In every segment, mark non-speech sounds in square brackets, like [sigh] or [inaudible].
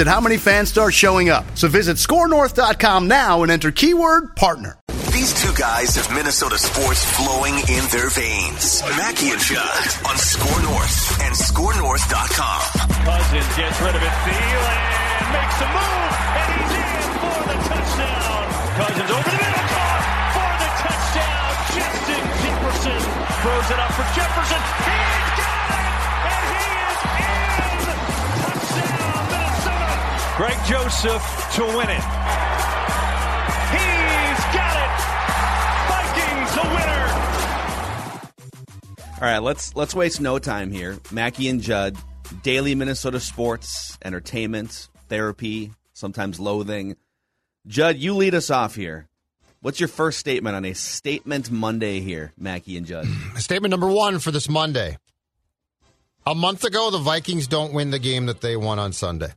at how many fans start showing up. So visit scorenorth.com now and enter keyword partner. These two guys have Minnesota sports flowing in their veins. Mackey and Judd on Score North and ScoreNorth.com. Cousins gets rid of it. Thielen makes a move, and he's in for the touchdown. Cousins over the middle, caught for the touchdown. Justin Jefferson throws it up for Jefferson. He's got it, and he is in. Greg Joseph to win it. He's got it. Vikings the winner. All right, let's let's waste no time here. Mackey and Judd, daily Minnesota sports, entertainment, therapy, sometimes loathing. Judd, you lead us off here. What's your first statement on a statement Monday here, Mackey and Judd? [clears throat] Statement number one for this Monday. A month ago, the Vikings don't win the game that they won on Sunday.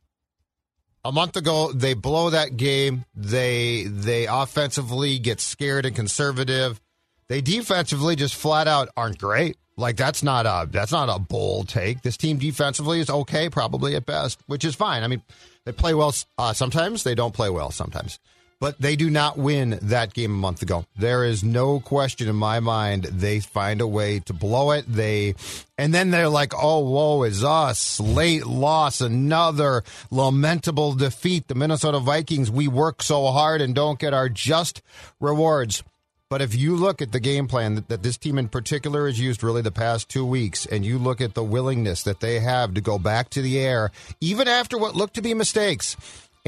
A month ago, they blow that game. They they offensively get scared and conservative. They defensively just flat out aren't great. Like that's not a that's not a bold take. This team defensively is okay, probably at best, which is fine. I mean, they play well uh, sometimes. They don't play well sometimes, but they do not win that game a month ago. There is no question in my mind. They find a way to blow it. They and then they're like, "Oh, woe is us! Late loss, another lamentable defeat. The Minnesota Vikings. We work so hard and don't get our just rewards." But if you look at the game plan that, that, this team in particular has used really the past two weeks, and you look at the willingness that they have to go back to the air, even after what looked to be mistakes,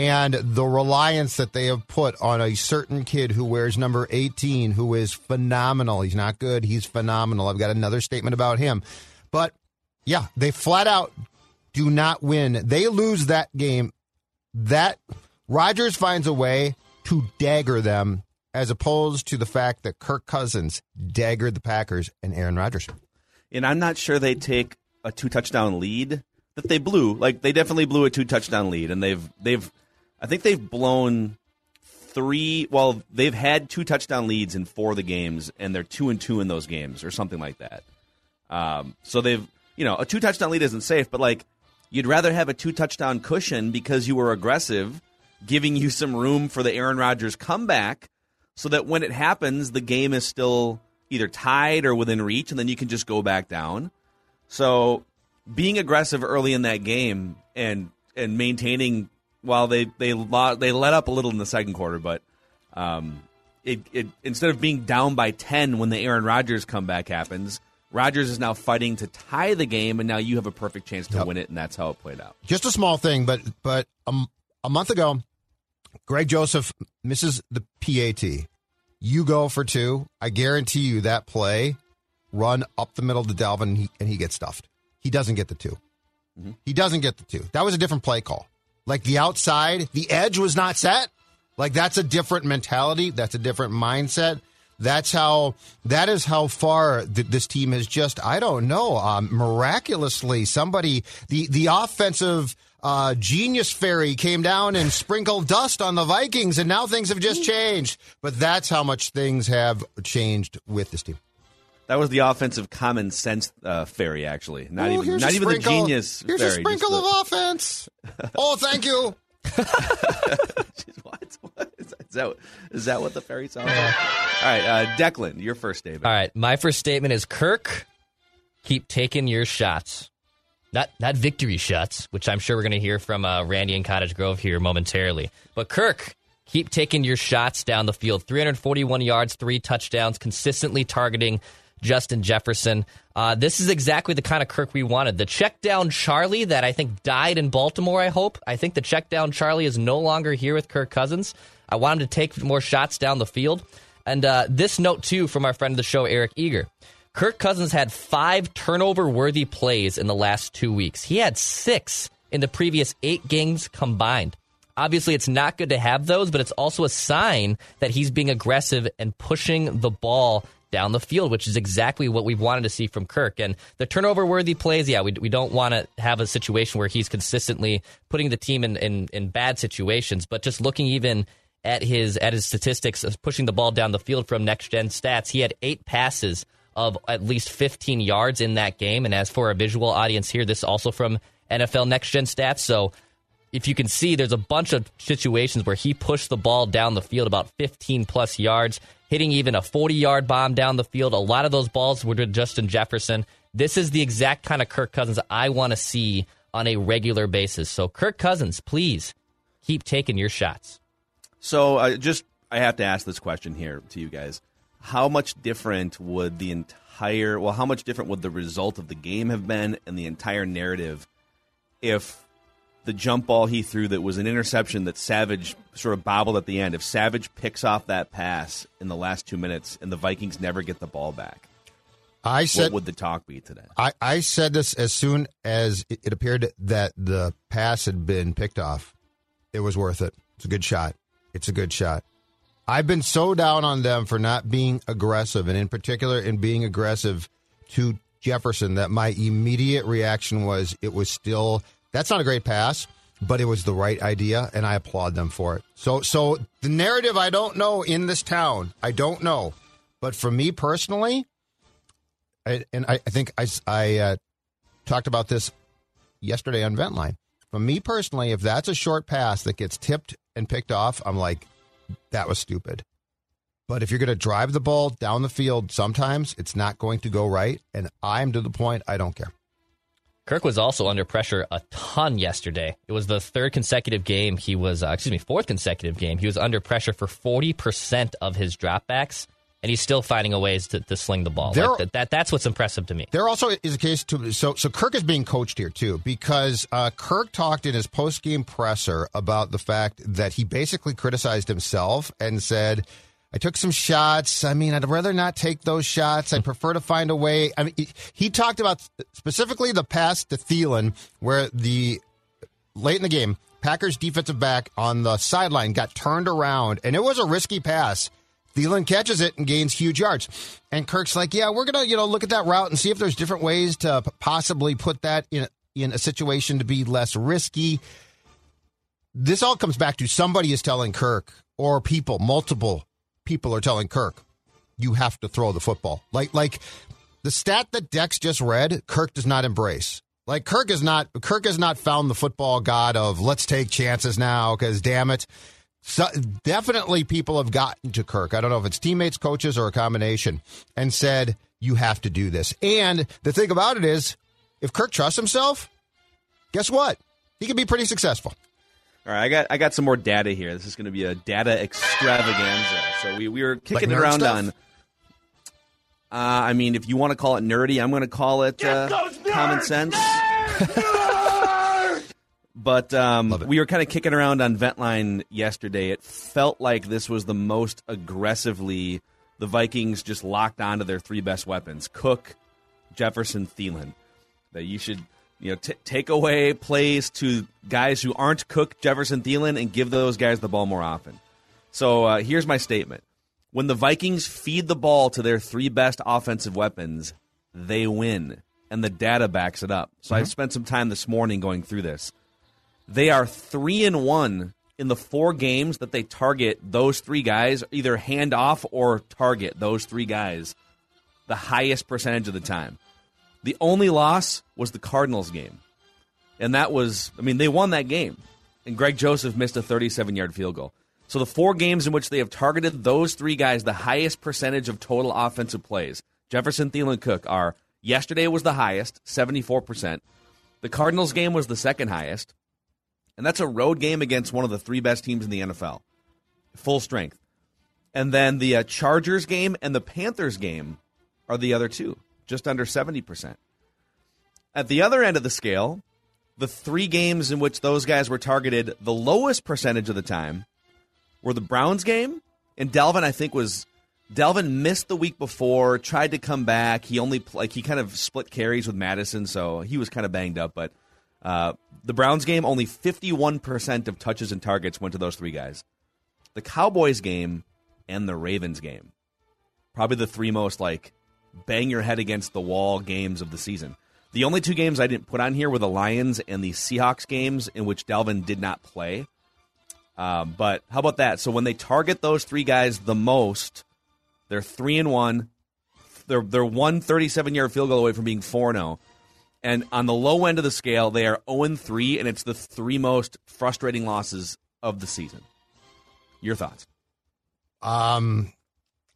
and the reliance that they have put on a certain kid who wears number 18, who is phenomenal. He's not good, he's phenomenal. I've got another statement about him. But yeah, they flat out do not win. They lose that game. That Rodgers finds a way to dagger them as opposed to the fact that Kirk Cousins daggered the Packers and Aaron Rodgers. And I'm not sure they take a two touchdown lead that they blew. Like they definitely blew a two touchdown lead, and they've they've I think they've blown three. Well, they've had two touchdown leads in four of the games, and they're two and two in those games, or something like that. Um, so they've you know a two touchdown lead isn't safe, but like you'd rather have a two touchdown cushion because you were aggressive, giving you some room for the Aaron Rodgers comeback so that when it happens, the game is still either tied or within reach, and then you can just go back down. So being aggressive early in that game and and maintaining while they they they let up a little in the second quarter, but um, it, it instead of being down by ten when the Aaron Rodgers comeback happens, Rodgers is now fighting to tie the game, and now you have a perfect chance to Yep. win it, and that's how it played out. Just a small thing, but but um, a month ago, Greg Joseph misses the PAT. You go for two. I guarantee you that play, run up the middle to Dalvin, and he, and he gets stuffed. He doesn't get the 2 He doesn't get the two. That was a different play call. Like the outside, the edge was not set. Like that's a different mentality. That's a different mindset. That's how. That is how far th- this team has just. I don't know. Um, miraculously, somebody the the offensive uh, genius fairy came down and sprinkled dust on the Vikings, and now things have just changed. But that's how much things have changed with this team. That was the offensive common sense uh, fairy, actually. Not Oh, even not a even the genius Here's fairy. a sprinkle just of offense. oh, thank you. [laughs] the- what? [laughs] What? Is that, is that is that what the fairy sounds like? All right, uh, Declan, your first statement. All right, my first statement is Kirk, keep taking your shots. Not not victory shots, which I'm sure we're going to hear from uh, Randy and Cottage Grove here momentarily. But Kirk, keep taking your shots down the field. 341 yards, three touchdowns, consistently targeting Justin Jefferson. Uh, this is exactly the kind of Kirk we wanted. The check down Charlie that I think died in Baltimore, I hope. I think the check down Charlie is no longer here with Kirk Cousins. I want him to take more shots down the field. And uh, this note, too, from our friend of the show, Eric Eager. Kirk Cousins had five turnover worthy plays in the last two weeks. He had six in the previous eight games combined. Obviously, it's not good to have those, but it's also a sign that he's being aggressive and pushing the ball down the field, which is exactly what we've wanted to see from Kirk. And the turnover worthy plays, yeah, we, we don't want to have a situation where he's consistently putting the team in, in, in bad situations, but just looking even at his at his statistics pushing the ball down the field from next gen stats, he had eight passes of at least 15 yards in that game. And as for a visual audience here, this also from NFL next gen stats. So if you can see, there's a bunch of situations where he pushed the ball down the field about 15 plus yards, hitting even a 40 yard bomb down the field. A lot of those balls were to Justin Jefferson. This is the exact kind of Kirk Cousins I want to see on a regular basis. So, Kirk Cousins, please keep taking your shots. So, uh, just I have to ask this question here to you guys: How much different would the entire well, how much different would the result of the game have been and the entire narrative if the jump ball he threw that was an interception that Savage sort of bobbled at the end. If Savage picks off that pass in the last two minutes and the Vikings never get the ball back, I said, what would the talk be today? I, I said this as soon as it, it appeared that the pass had been picked off. It was worth it. It's a good shot. It's a good shot. I've been so down on them for not being aggressive, and in particular in being aggressive to Jefferson, that my immediate reaction was it was still that's not a great pass, but it was the right idea, and I applaud them for it. So, so the narrative I don't know in this town, I don't know, but for me personally, I, and I, I think I, I uh, talked about this yesterday on Ventline. For me personally, if that's a short pass that gets tipped and picked off, I'm like, that was stupid. But if you're going to drive the ball down the field, sometimes it's not going to go right. And I'm to the point I don't care. Kirk was also under pressure a ton yesterday. It was the third consecutive game he was, uh, excuse me, fourth consecutive game. He was under pressure for 40% of his dropbacks, and he's still finding a ways to, to sling the ball. There- Like, that, that, that's what's impressive to me. There also is a case to so so Kirk is being coached here too because uh, Kirk talked in his post game presser about the fact that he basically criticized himself and said. I took some shots. I mean, I'd rather not take those shots. I hmm. prefer to find a way. I mean, he, talked about specifically the pass to Thielen, where the late in the game, Packers defensive back on the sideline got turned around, and it was a risky pass. Thielen catches it and gains huge yards. And Kirk's like, yeah, we're going to, you know, look at that route and see if there's different ways to possibly put that in, in a situation to be less risky. This all comes back to somebody is telling Kirk or people, multiple people are telling Kirk, you have to throw the football. Like, like the stat that Dex just read, Kirk does not embrace. Like Kirk is not Kirk has not found the football god of let's take chances now because damn it. So, definitely people have gotten to Kirk. I don't know if it's teammates, coaches, or a combination, and said you have to do this. And the thing about it is, if Kirk trusts himself, guess what? He can be pretty successful. All right, I got I got some more data here. This is going to be a data extravaganza. So we, we were kicking nerd it around stuff? on. Uh, I mean, if you want to call it nerdy, I'm going to call it uh, common sense. [laughs] but um, we were kind of kicking around on Ventline yesterday. It felt like this was the most aggressively the Vikings just locked onto their three best weapons: Cook, Jefferson, Thielen. That you should you know t- take away plays to guys who aren't Cook, Jefferson, Thielen, and give those guys the ball more often. So uh, here's my statement: When the Vikings feed the ball to their three best offensive weapons, they win, and the data backs it up. So I spent some time this morning going through this. They are three and one in the four games that they target those three guys, either hand off or target those three guys, the highest percentage of the time. The only loss was the Cardinals game. And that was, I mean, they won that game. And Greg Joseph missed a 37 yard field goal. So the four games in which they have targeted those three guys, the highest percentage of total offensive plays, Jefferson, Thielen, Cook, are yesterday was the highest, 74%. The Cardinals game was the second highest. And that's a road game against one of the three best teams in the NFL. full strength. And then the uh, Chargers game and the Panthers game are the other two, just under 70%. At the other end of the scale, the three games in which those guys were targeted the lowest percentage of the time were the Browns game, and Dalvin, I think, was Dalvin missed the week before, tried to come back. He only like he kind of split carries with Mattison, so he was kind of banged up. But uh, the Browns game, only fifty-one percent of touches and targets went to those three guys. The Cowboys game and the Ravens game, probably the three most like bang your head against the wall games of the season. The only two games I didn't put on here were the Lions and the Seahawks games in which Dalvin did not play. Um, but how about that? So when they target those three guys the most, they're three and one. They're they're one 37 yard field goal away from being four zero. And on the low end of the scale, they are 0 3, and it's the three most frustrating losses of the season. Your thoughts? Um,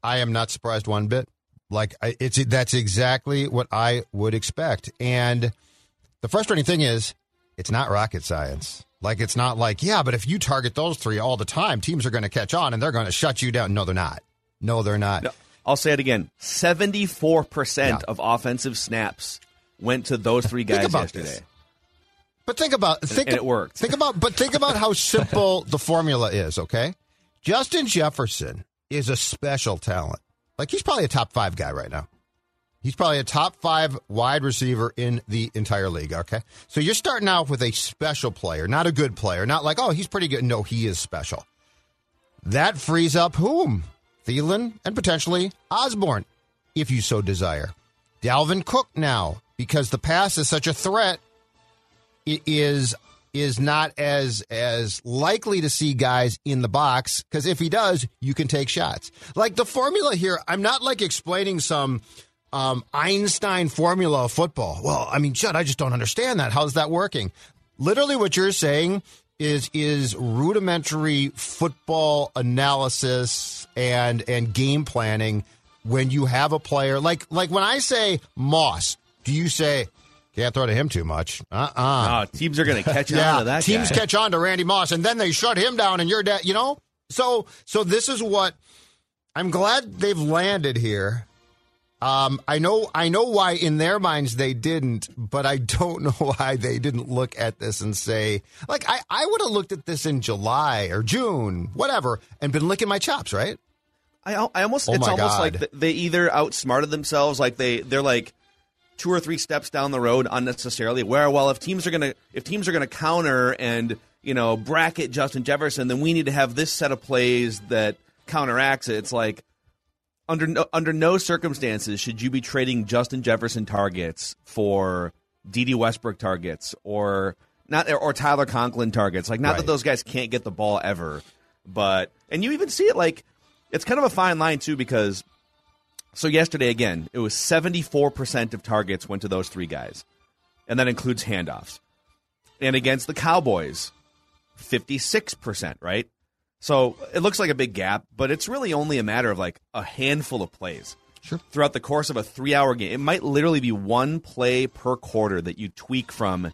I am not surprised one bit. Like it's that's exactly what I would expect. And the frustrating thing is, it's not rocket science. Like it's not like yeah, but if you target those three all the time, teams are going to catch on and they're going to shut you down. No, they're not. No, they're not. No, I'll say it again: seventy-four percent of offensive snaps went to those three guys yesterday. This. But think about think and it worked. Think about but think about how simple [laughs] the formula is. Okay, Justin Jefferson is a special talent. Like he's probably a top five guy right now. He's probably a top five wide receiver in the entire league. Okay. So you're starting out with a special player, not a good player, not like, oh, he's pretty good. No, he is special. That frees up whom? Thielen and potentially Osborn, if you so desire. Dalvin Cook now, because the pass is such a threat, it is is not as as likely to see guys in the box because if he does, you can take shots. Like the formula here, I'm not like explaining some um, Einstein formula of football. Well, I mean, Judd, I just don't understand that. How's that working? Literally, what you're saying is is rudimentary football analysis and and game planning when you have a player like like when I say Moss, do you say can't throw to him too much. Uh uh-uh. uh teams are going [laughs] to catch yeah, on to that. Teams guy. catch on to Randy Moss, and then they shut him down, and you're dead. You know. So so this is what I'm glad they've landed here. Um, I know I know why in their minds they didn't, but I don't [laughs] know why they didn't look at this and say like I, I would have looked at this in July or June, whatever, and been licking my chops, right? I I almost oh it's almost God. like they either outsmarted themselves, like they they're like two or three steps down the road unnecessarily. Where well, if teams are gonna if teams are gonna counter and you know bracket Justin Jefferson, then we need to have this set of plays that counteracts it. It's like under no, under no circumstances should you be trading Justin Jefferson targets for Dede Westbrook targets or not or Tyler Conklin targets. Like not right. that those guys can't get the ball ever, but and you even see it like it's kind of a fine line too because so yesterday again, it was 74% of targets went to those three guys. And that includes handoffs. And against the Cowboys, 56%, right? So it looks like a big gap, but it's really only a matter of like a handful of plays. Sure. Throughout the course of a three hour game. It might literally be one play per quarter that you tweak from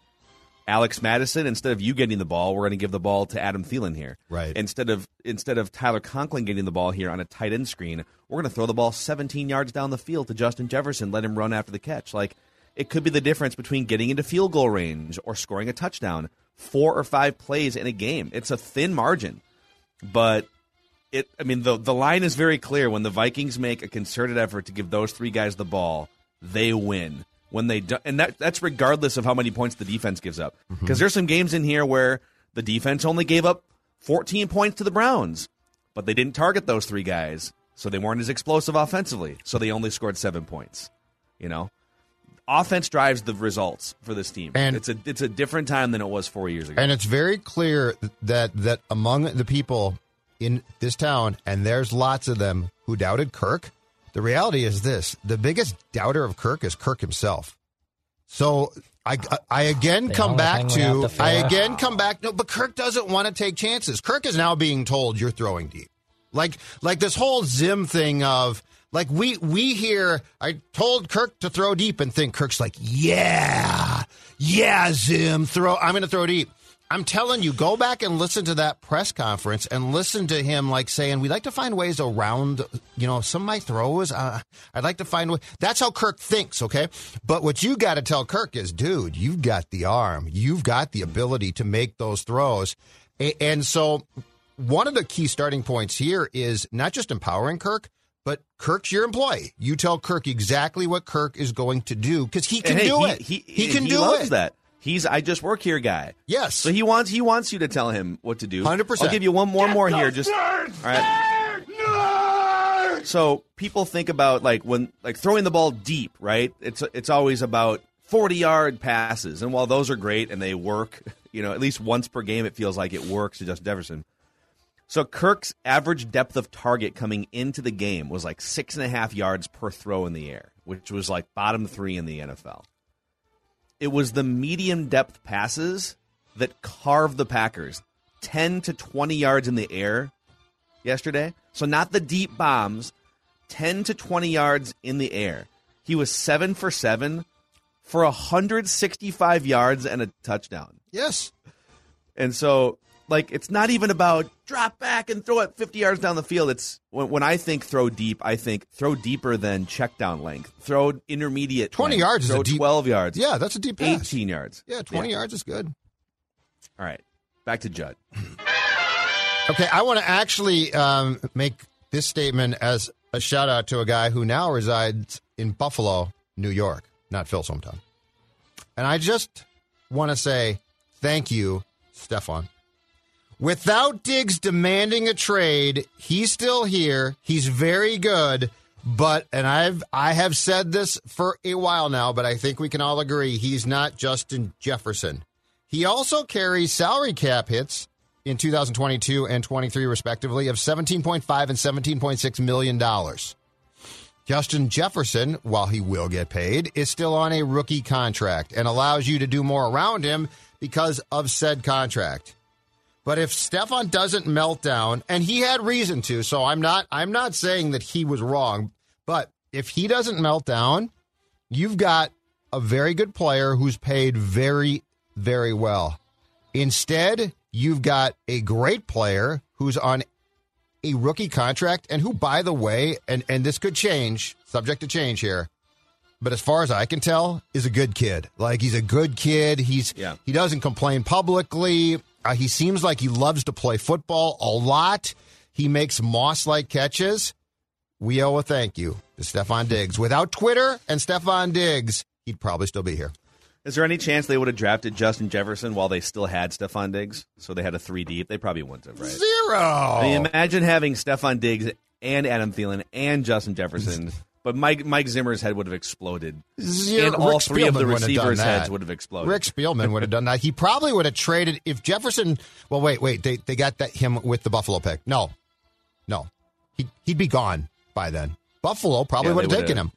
Alex Mattison, instead of you getting the ball, we're going to give the ball to Adam Thielen here. Right. Instead of instead of Tyler Conklin getting the ball here on a tight end screen, we're going to throw the ball 17 yards down the field to Justin Jefferson, let him run after the catch. Like it could be the difference between getting into field goal range or scoring a touchdown. Four or five plays in a game. It's a thin margin, but it. I mean, the the line is very clear. When the Vikings make a concerted effort to give those three guys the ball, they win when they do, and that that's regardless of how many points the defense gives up. Because mm-hmm. there's some games in here where the defense only gave up 14 points to the Browns, but they didn't target those three guys, so they weren't as explosive offensively. So they only scored seven points. You know, offense drives the results for this team, and it's a it's a different time than it was four years ago. And it's very clear that that among the people in this town, and there's lots of them who doubted Kirk the reality is this the biggest doubter of Kirk is Kirk himself. So I, I again the come back to, to I again come back. No, but Kirk doesn't want to take chances. Kirk is now being told you're throwing deep. Like like this whole Zim thing of like we we hear I told Kirk to throw deep and think Kirk's like yeah yeah Zim throw I'm going to throw deep. I'm telling you, go back and listen to that press conference and listen to him like saying, "We'd like to find ways around, you know, some of my throws. Uh, I'd like to find." Way. That's how Kirk thinks, okay? But what you got to tell Kirk is, dude, you've got the arm, you've got the ability to make those throws, A- and so one of the key starting points here is not just empowering Kirk. But Kirk's your employee. You tell Kirk exactly what Kirk is going to do because he can hey, do he, it. He, He can he do loves it. that. He's I just work here guy. Yes. So he wants he wants you to tell him what to do. 100%. I'll give you one more more here. Just all right. So people think about like when like throwing the ball deep, right? It's it's always about forty yard passes, and while those are great and they work, [laughs] you know, at least once per game, it feels like it works to Justin Jefferson. So Kirk's average depth of target coming into the game was like six and a half yards per throw in the air, which was like bottom three in the NFL. It was the medium depth passes that carved the Packers 10 to 20 yards in the air yesterday. So not the deep bombs, 10 to 20 yards in the air. He was 7 for 7 for 165 yards and a touchdown. yes. And so, like, it's not even about drop back and throw it 50 yards down the field. It's when, when I think throw deep, I think throw deeper than check down length. Throw intermediate. 20 length. yards is Throw a deep- 12 yards. Yeah, that's a deep pass. 18 yards. Yeah, 20 yards is good. All right. Back to Judd. Okay, I want to actually um, make this statement as a shout out to a guy who now resides in Buffalo, New York, not Phil's hometown. And I just want to say thank you, Stefon. Without Diggs demanding a trade, he's still here. He's very good, but and I've I have said this for a while now, but I think we can all agree he's not Justin Jefferson. He also carries salary cap hits in 2022 and 23 respectively of 17.5 and 17.6 million dollars. Justin Jefferson, while he will get paid, is still on a rookie contract and allows you to do more around him because of said contract. But if Stefon doesn't melt down, and he had reason to, so I'm not I'm not saying that he was wrong, but if he doesn't melt down, you've got a very good player who's paid very, very well. Instead, you've got a great player who's on a rookie contract and who, by the way, and, and this could change, subject to change here, but as far as I can tell, is a good kid. Like he's a good kid. He's Yeah. he doesn't complain publicly. Uh, he seems like he loves to play football a lot. He makes moss like catches. We owe a thank you to Stefon Diggs. Without Twitter and Stefon Diggs, he'd probably still be here. Is there any chance they would have drafted Justin Jefferson while they still had Stefon Diggs? So they had a three deep. They probably wouldn't have, right? Zero. I mean, imagine having Stefon Diggs and Adam Thielen and Justin Jefferson, [laughs] but Mike Mike Zimmer's head would have exploded, Zero. and all Rick three of the Spielman wouldn't have done receivers' heads would have exploded. Rick Spielman would have done that. He probably would have traded if Jefferson. Well, wait, wait. They they got that him with the Buffalo pick. No, no, he he'd be gone by then. Buffalo probably Yeah, would have taken him.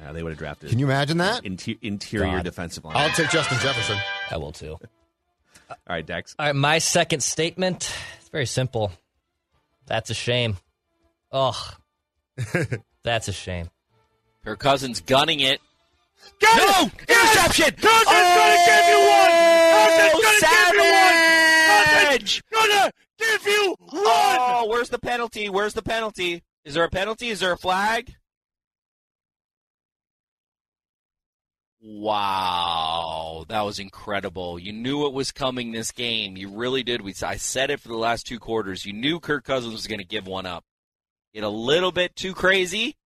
Yeah, they would have drafted. Can you imagine that? Inter- interior God. defensive line? I'll take Justin Jefferson. I will too. [laughs] all right, Dex. All right, my second statement. It's very simple. That's a shame. Ugh. [laughs] That's a shame. Her cousin's gunning it. no! Interception! Cousins gonna give you one! Cousins gonna give you one! Cousins gonna give you one! Oh, where's the penalty? Where's the penalty? Is there a penalty? Is there a flag? Wow, that was incredible. You knew it was coming this game. You really did. We I said it for the last two quarters. You knew Kirk Cousins was going to give one up. Get a little bit too crazy.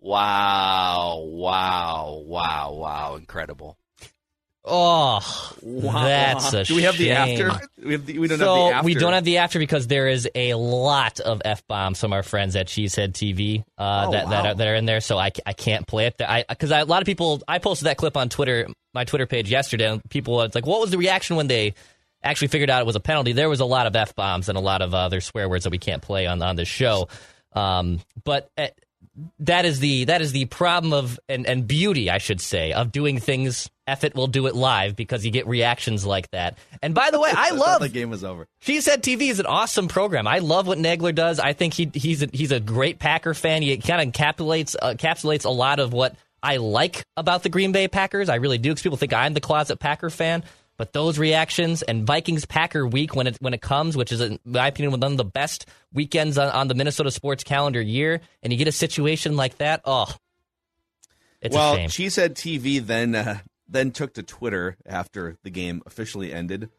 Wow, wow, wow, wow, incredible. Oh, that's a Do we have the after? We, have the, we don't so have the after. we don't have the after because there is a lot of f bombs from our friends at Cheesehead TV uh, Oh, that that are, that are in there. So I, I can't play it. Because a lot of people I posted that clip on Twitter my Twitter page yesterday. and People it's like, what was the reaction when they actually figured out it was a penalty? There was a lot of f bombs and a lot of other swear words that we can't play on on this show. Um, but. Uh, that is the that is the problem of and, and beauty, I should say, of doing things. F it, we'll do it live because you get reactions like that. And by the way, [laughs] I love the game was over. Cheesehead TV is an awesome program. I love what Nagler does. I think he he's a, he's a great Packer fan. He kind of encapsulates uh, encapsulates a lot of what I like about the Green Bay Packers. I really do because people think I'm the closet Packer fan. But those reactions and Vikings Packer week when it when it comes, which is in my opinion one of the best weekends on, on the Minnesota sports calendar year, and you get a situation like that, oh, it's well, a shame. Cheesehead TV then uh, then took to Twitter after the game officially ended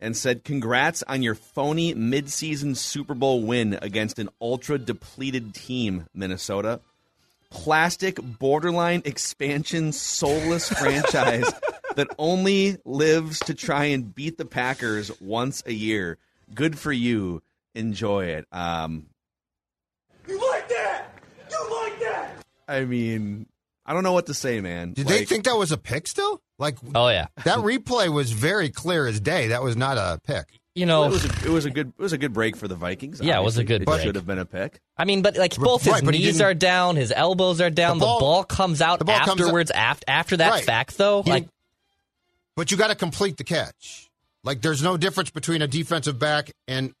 and said, "Congrats on your phony midseason Super Bowl win against an ultra depleted team, Minnesota. Plastic borderline expansion soulless [laughs] franchise that only lives to try and beat the Packers once a year. Good for you. Enjoy it." Um, You like that? You like that? I mean, I don't know what to say, man. Did they think that was a pick still? Like, oh yeah, that replay was very clear as day. That was not a pick. you know, it was a, it was a good it was a good break for the Vikings. Yeah, it was a obviously. good It break. should have been a pick. I mean, but like both his but he knees are down, his elbows are down. The The ball- ball, comes out the ball comes out- afterwards. after after that Right. fact, though, He- like But you got to complete the catch. Like, there's no difference between a defensive back and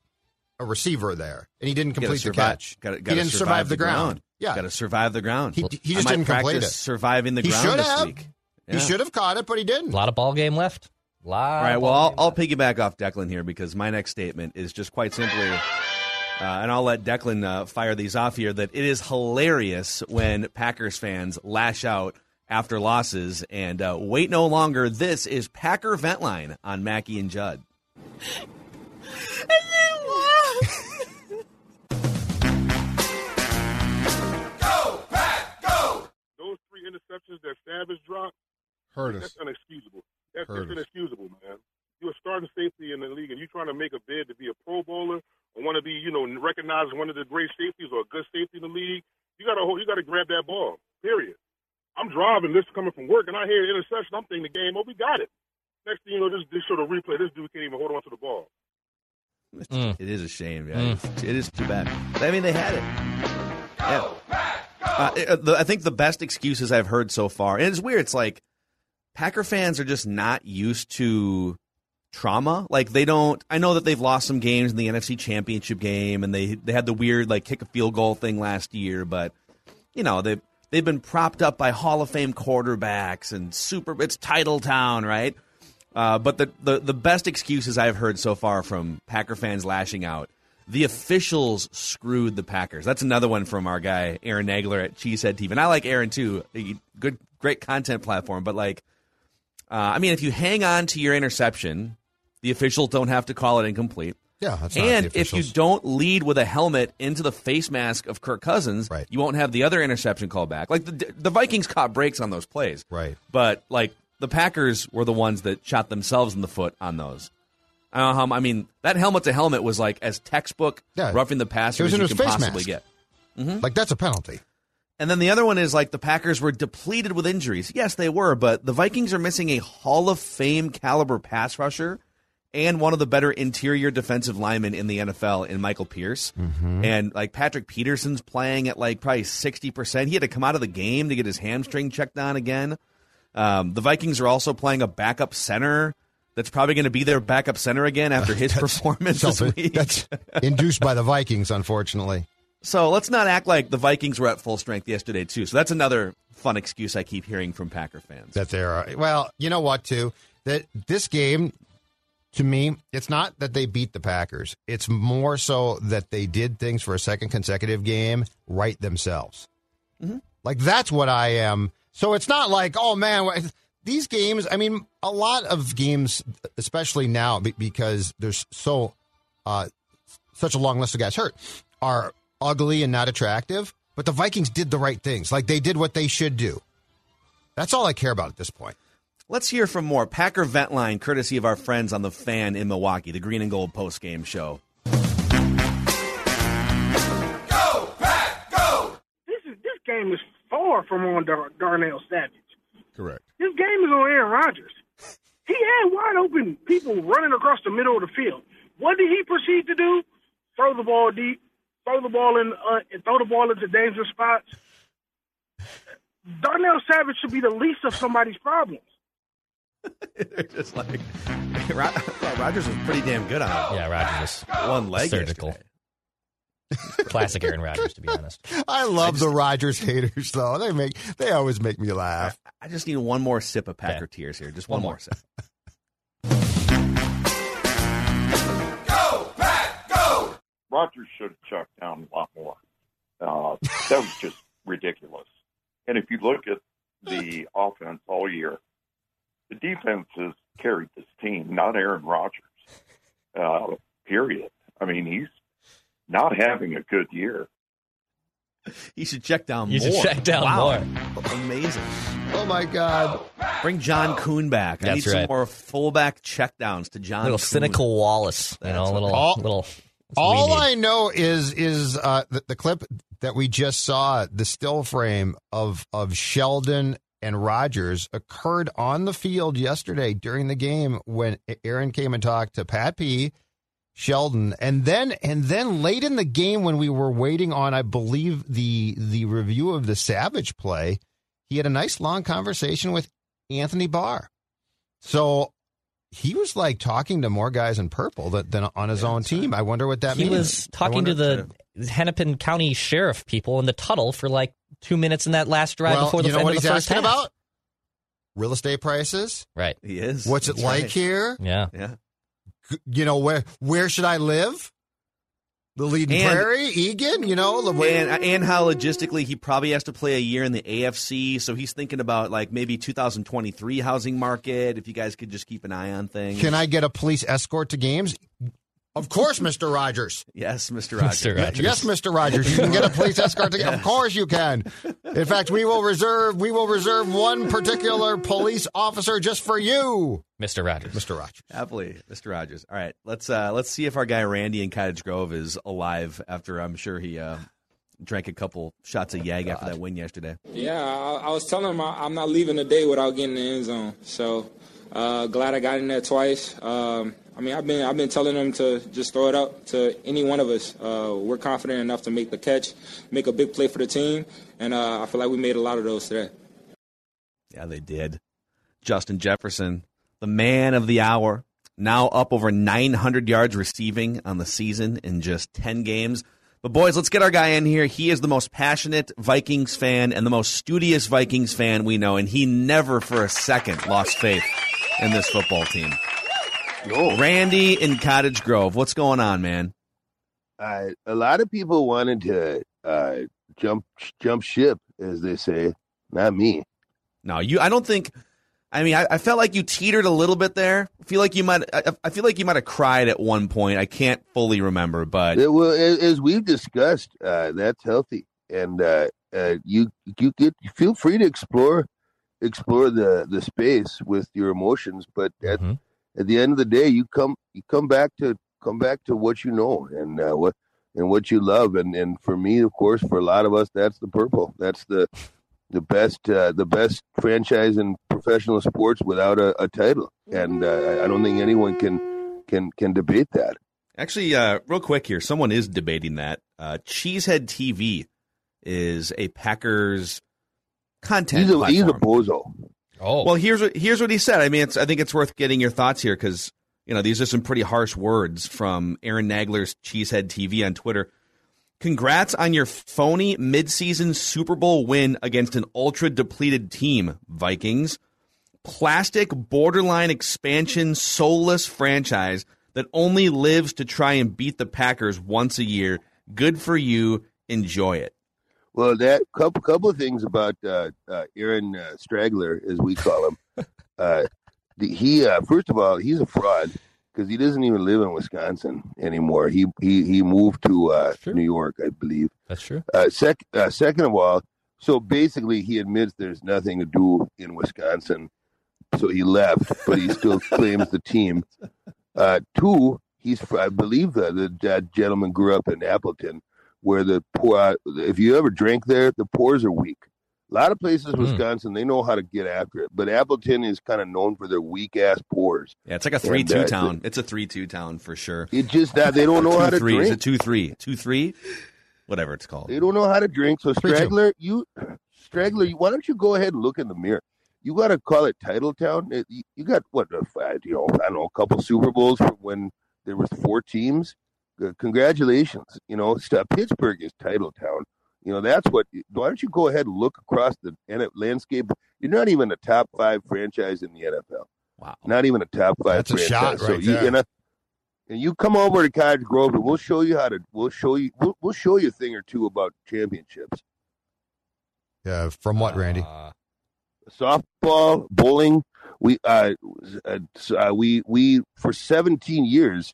a receiver there, and he didn't complete the catch. Gotta, he gotta didn't survive, survive the ground. Yeah, got to survive the ground. He- he I just might didn't complete practice it. Surviving the He ground should this have. week. he should have caught it, but he didn't. a lot of ball game left. Lot All right. of Well, I'll, I'll piggyback off Declan here because my next statement is just quite simply, uh, and I'll let Declan uh, fire these off here. That it is hilarious when Packers fans lash out after losses and uh, wait no longer. This is Packer Ventline on Mackey and Judd. Go, Pat, go! Those three interceptions that Savage dropped, Hurt us. that's unexcusable. That's Hurt just us. inexcusable, man. You're a starting safety in the league, and you're trying to make a bid to be a Pro Bowler or want to be, you know, recognized as one of the great safeties or a good safety in the league. You gotta, hold- you gotta grab that ball. Period. I'm driving, this coming from work, and I hear an interception. I'm thinking the game. Oh, we got it. Next thing you know, this this sort of replay. This dude can't even hold on to the ball. Mm. It is a shame. Yeah, It's- it is too bad. I mean, they had it. Yeah. Uh, the, I think the best excuses I've heard so far, and it's weird. It's like Packer fans are just not used to trauma. Like they don't. I know that they've lost some games in the NFC Championship game, and they they had the weird like kick a field goal thing last year. But you know they they've been propped up by Hall of Fame quarterbacks and super. It's title town, right? Uh, but the, the the best excuses I've heard so far from Packer fans lashing out. The officials screwed the Packers. That's another one from our guy Aaron Nagler at Cheesehead TV, and I like Aaron too. Good, great content platform. But like, uh, I mean, if you hang on to your interception, the officials don't have to call it incomplete. Yeah, and if you don't lead with a helmet into the face mask of Kirk Cousins, Right. you won't have the other interception call back. Like the the Vikings caught breaks on those plays, Right. But like the Packers were the ones that shot themselves in the foot on those. I don't know how. I mean, that helmet to helmet was like as textbook Yeah. roughing the passer as you can possibly mask. get. Mm-hmm. Like, that's a penalty. And then the other one is like the Packers were depleted with injuries. Yes, they were, but the Vikings are missing a Hall of Fame caliber pass rusher and one of the better interior defensive linemen in the NFL in Michael Pierce. And like Patrick Peterson's playing at like probably 60%. He had to come out of the game to get his hamstring checked on again. Um, the Vikings are also playing a backup center that's probably going to be their backup center again after his [laughs] performance this week. That's induced by the Vikings, unfortunately. So let's not act like the Vikings were at full strength yesterday too. So that's another fun excuse I keep hearing from Packer fans. that there are. Well, you know what, too? That this game, to me, it's not that they beat the Packers. It's more so that they did things for a second consecutive game right themselves. Like, that's what I am. So it's not like, oh, man, these games, I mean, a lot of games, especially now, because there's so, uh, such a long list of guys hurt, are ugly and not attractive. But the Vikings did the right things. Like, they did what they should do. That's all I care about at this point. Let's hear from more Packer Vent Line, courtesy of our friends on the Fan in Milwaukee, the Green and Gold post game show. Go, Pack, go! This is this game is far from on Dar- Darnell Savage. Correct. This game is on Aaron Rodgers. He had wide open people running across the middle of the field. What did he proceed to do? Throw the ball deep, throw the ball in, uh, and throw the ball into dangerous spots. Darnell Savage should be the least of somebody's problems. [laughs] They're just like [laughs] Rodgers was pretty damn good on it. Yeah, Rodgers was one leg surgical. [laughs] Classic Aaron Rodgers, to be honest. I love I just, the Rodgers haters though. They make they always make me laugh. I, I just need one more sip of Packer yeah. tears here. Just one, one more. more sip. Go Pack, go! Rodgers should have chucked down a lot more. Uh, that was just ridiculous. And if you look at the offense all year, the defense has carried this team, not Aaron Rodgers. Uh, period. I mean, he's not having a good year. He should check down You more. should check down Wow. more. Amazing. Oh my God! Bring John Kuhn back. I That's need some right. more fullback checkdowns to John. little Kuhn. cynical Wallace, you know, That's a little, all- little. All. I know is is uh, the, the clip that we just saw, the still frame of of Sheldon and Rodgers occurred on the field yesterday during the game when Aaron came and talked to Pat P. Sheldon, and then and then late in the game when we were waiting on, I believe the the review of the Savage play, he had a nice long conversation with Anthony Barr. So he was like talking to more guys in purple than, than on his own team. I wonder what that he means. He was I talking to wonder- the Hennepin County Sheriff people in the Tuttle for like two minutes in that last drive well, before the you know end what of he's the first asking half. about? Real estate prices. Right. He is. What's it That's like right. here? Yeah. Yeah. You know where where should I live? The Lead And- Prairie, Egan. You know, the way- And, and how logistically he probably has to play a year in the AFC, so he's thinking about like maybe 2023 housing market. If you guys could just keep an eye on things. can I get a police escort to games? Of course, Mister Rogers. Yes, Mr. Rogers. Mr. Rogers. Yes, Mr. Rogers. You can get a police escort. To, Of course, you can. In fact, we will reserve we will reserve one particular police officer just for you, Mr. Rogers. Mr. Rogers. Happily, Mr. Rogers. All right, let's uh, let's see if our guy Randy in Cottage Grove is alive after I'm sure he uh, drank a couple shots of Yag after that win yesterday. Yeah, I, I was telling him I, I'm not leaving the day without getting in the end zone. So uh, glad I got in there twice. Um, I mean, I've been I've been telling them to just throw it up to any one of us. Uh, we're confident enough to make the catch, make a big play for the team, and uh, I feel like we made a lot of those today. Yeah, they did. Justin Jefferson, the man of the hour, now up over 900 yards receiving on the season in just 10 games. But boys, let's get our guy in here. He is the most passionate Vikings fan and the most studious Vikings fan we know, and he never for a second lost faith in this football team. Randy in Cottage Grove, what's going on, man? Uh, a lot of people wanted to uh, jump jump ship, as they say. Not me. No, you. I don't think. I mean, I, I felt like you teetered a little bit there. I feel like you might. I, I feel like you might have cried at one point. I can't fully remember, but Uh, well, as, as we've discussed, uh, that's healthy, and uh, uh, you you get you feel free to explore explore the the space with your emotions. But at at the end of the day, you come you come back to come back to what you know and uh, what and what you love. And and for me, of course, for a lot of us, that's the purple. That's the the best uh, the best franchise in professional sports without a, a title. And uh, I- I don't think anyone can can can debate that. Actually, uh, real quick here, someone is debating that. Uh, Cheesehead TV is a Packers content. He's a, he's a bozo. Oh, Well, here's what here's what he said. I mean, it's, I think it's worth getting your thoughts here because you know these are some pretty harsh words from Aaron Nagler's Cheesehead TV on Twitter. Congrats on your phony midseason Super Bowl win against an ultra depleted team, Vikings. Plastic borderline expansion soulless franchise that only lives to try and beat the Packers once a year. Good for you. Enjoy it. Well, that couple couple of things about uh, uh, Aaron uh, Straggler, as we call him. [laughs] uh, the, he uh, first of all, he's a fraud because he doesn't even live in Wisconsin anymore. He he he moved to uh, New York, I believe. That's true. Uh, sec- uh, second of all, so basically, he admits there's nothing to do in Wisconsin, so he left, but he still [laughs] claims the team. Uh, two, he's I believe the, the that gentleman grew up in Appleton, where the poor. Uh, if you ever drink there, the pours are weak. A lot of places, Hmm. Wisconsin, they know how to get after it, but Appleton is kind of known for their weak ass pours. Yeah, it's like a And, three-two uh, town. It's a three-two town for sure. It just that they don't [laughs] know how to Two-three. drink. Is it two-three? Two-three? Whatever it's called. They don't know how to drink. So Three. Straggler, you Straggler, why don't you go ahead and look in the mirror? You got to call it Title Town. It- you- got what? You know, I don't know, a couple Super Bowls from when there was four teams. Uh, Congratulations. You know, st- Pittsburgh is Title Town. You know, that's what. Why don't you go ahead and look across the N- landscape? You're not even a top five franchise in the NFL. Wow. Not even a top five That's a shot right you, there. you know, and you come over to Cottage Grove, and we'll show you how to. We'll show you. We'll, we'll show you a thing or two about championships. Yeah, from what, Randy? Uh, softball, bowling. We uh, uh, uh, we we for 17 years,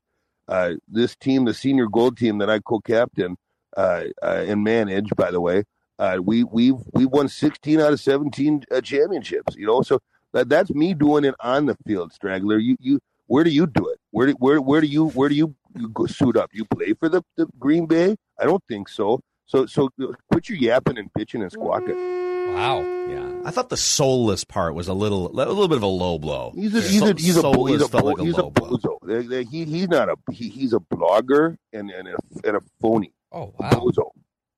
uh, this team, the senior gold team that I co-captain uh, uh, and manage, by the way, uh, we we've we won 16 out of 17 uh, championships. You know, so that, that's me doing it on the field, straggler. You you where do you do it? Where do, where where do you where do you, you go suit up? You play for the, the Green Bay? I don't think so. So so quit your yapping and bitching and squawking. Wow. Yeah, I thought the soulless part was a little, a little bit of a low blow. He's a he's a he's a, soulless he's a, felt like a he's a low blow. bozo. They- they- He he's not a he, he's a blogger and and a, and a phony. Oh A wow. bozo.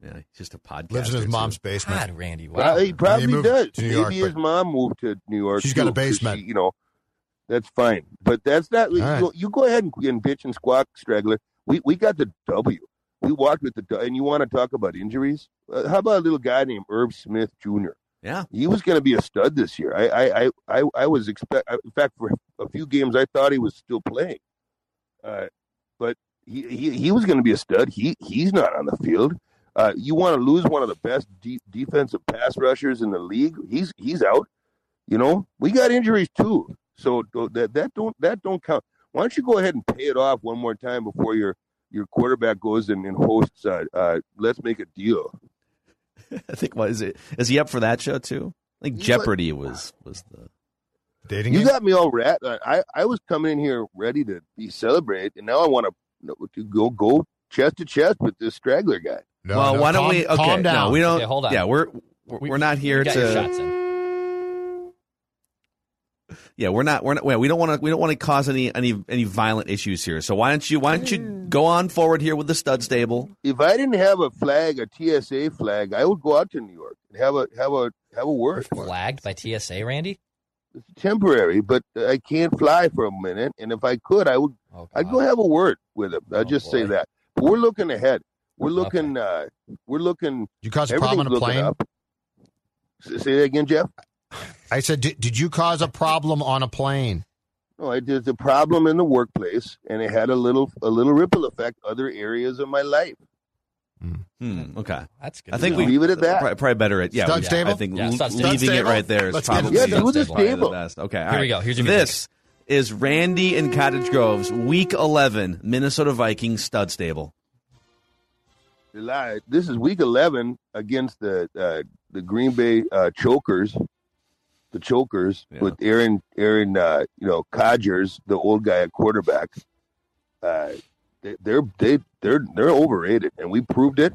Yeah, he's just a podcast. Lives in his mom's basement. God, Randy. Well, Wow. he probably moved does. to New Maybe York, his but- mom moved to New York. She's got a too, 'cause basement. she- you know, that's fine. But that's not. You, right. go, you go ahead and, and bitch and squawk, straggler. We we got the W. We walked with the and you want to talk about injuries? Uh, how about a little guy named Herb Smith Jr. Yeah, He was going to be a stud this year. I I I I, was expect. In fact, for a few games, I thought he was still playing. Uh, but he, he he was going to be a stud. He he's not on the field. Uh, you want to lose one of the best de- defensive pass rushers in the league? He's he's out. You know, we got injuries too. So that that don't that don't count. Why don't you go ahead and pay it off one more time before your your quarterback goes and, and hosts? Uh, uh, let's make a deal. [laughs] I think what is it? Is he up for that show too? I think He Jeopardy was was the. Dating You game? got me all rat. I I was coming in here ready to be celebrate, and now I want to to go go chest to chest with this straggler guy. No, well, no, why don't calm- we? Okay, calm down. no, we don't. Okay, hold on. Yeah, we're we're, We- we're not here You to. Shots in. Yeah, we're not. We're not. well, We don't want to. We don't want to cause any any any violent issues here. So why don't you? Why don't you go on forward here with the stud stable? If I didn't have a flag, a TSA flag, I would go out to New York and have a have a have a word. Flagged by TSA, Randy. It's temporary, but I can't fly for a minute. And if I could, I would. Oh, I'd go have a word with him. I'll Oh, just say that. But we're looking ahead. We're looking. uh We're looking. Did you cause a problem on a plane? up. Say that again, Jeff. I said, did, did you cause a problem on a plane? No, I did the problem in the workplace, and it had a little a little ripple effect other areas of my life. Hmm. Okay. That's good. I think know. we Leave it at that. Probably, probably better at yeah. Stud we- stable? I think Yeah, l- stud stable. leaving it right there is Let's probably. Yeah, do the probably stable. the best. Okay. all Here we go. Here's your music. This is Randy and Cottage Grove's Week 11 Minnesota Vikings stud stable. July. This is week eleven against the uh, the Green Bay uh, Chokers, the Chokers Yeah. with Aaron Aaron uh, you know Codgers, the old guy at quarterback. Uh, they, they're they they're they're overrated, and we proved it.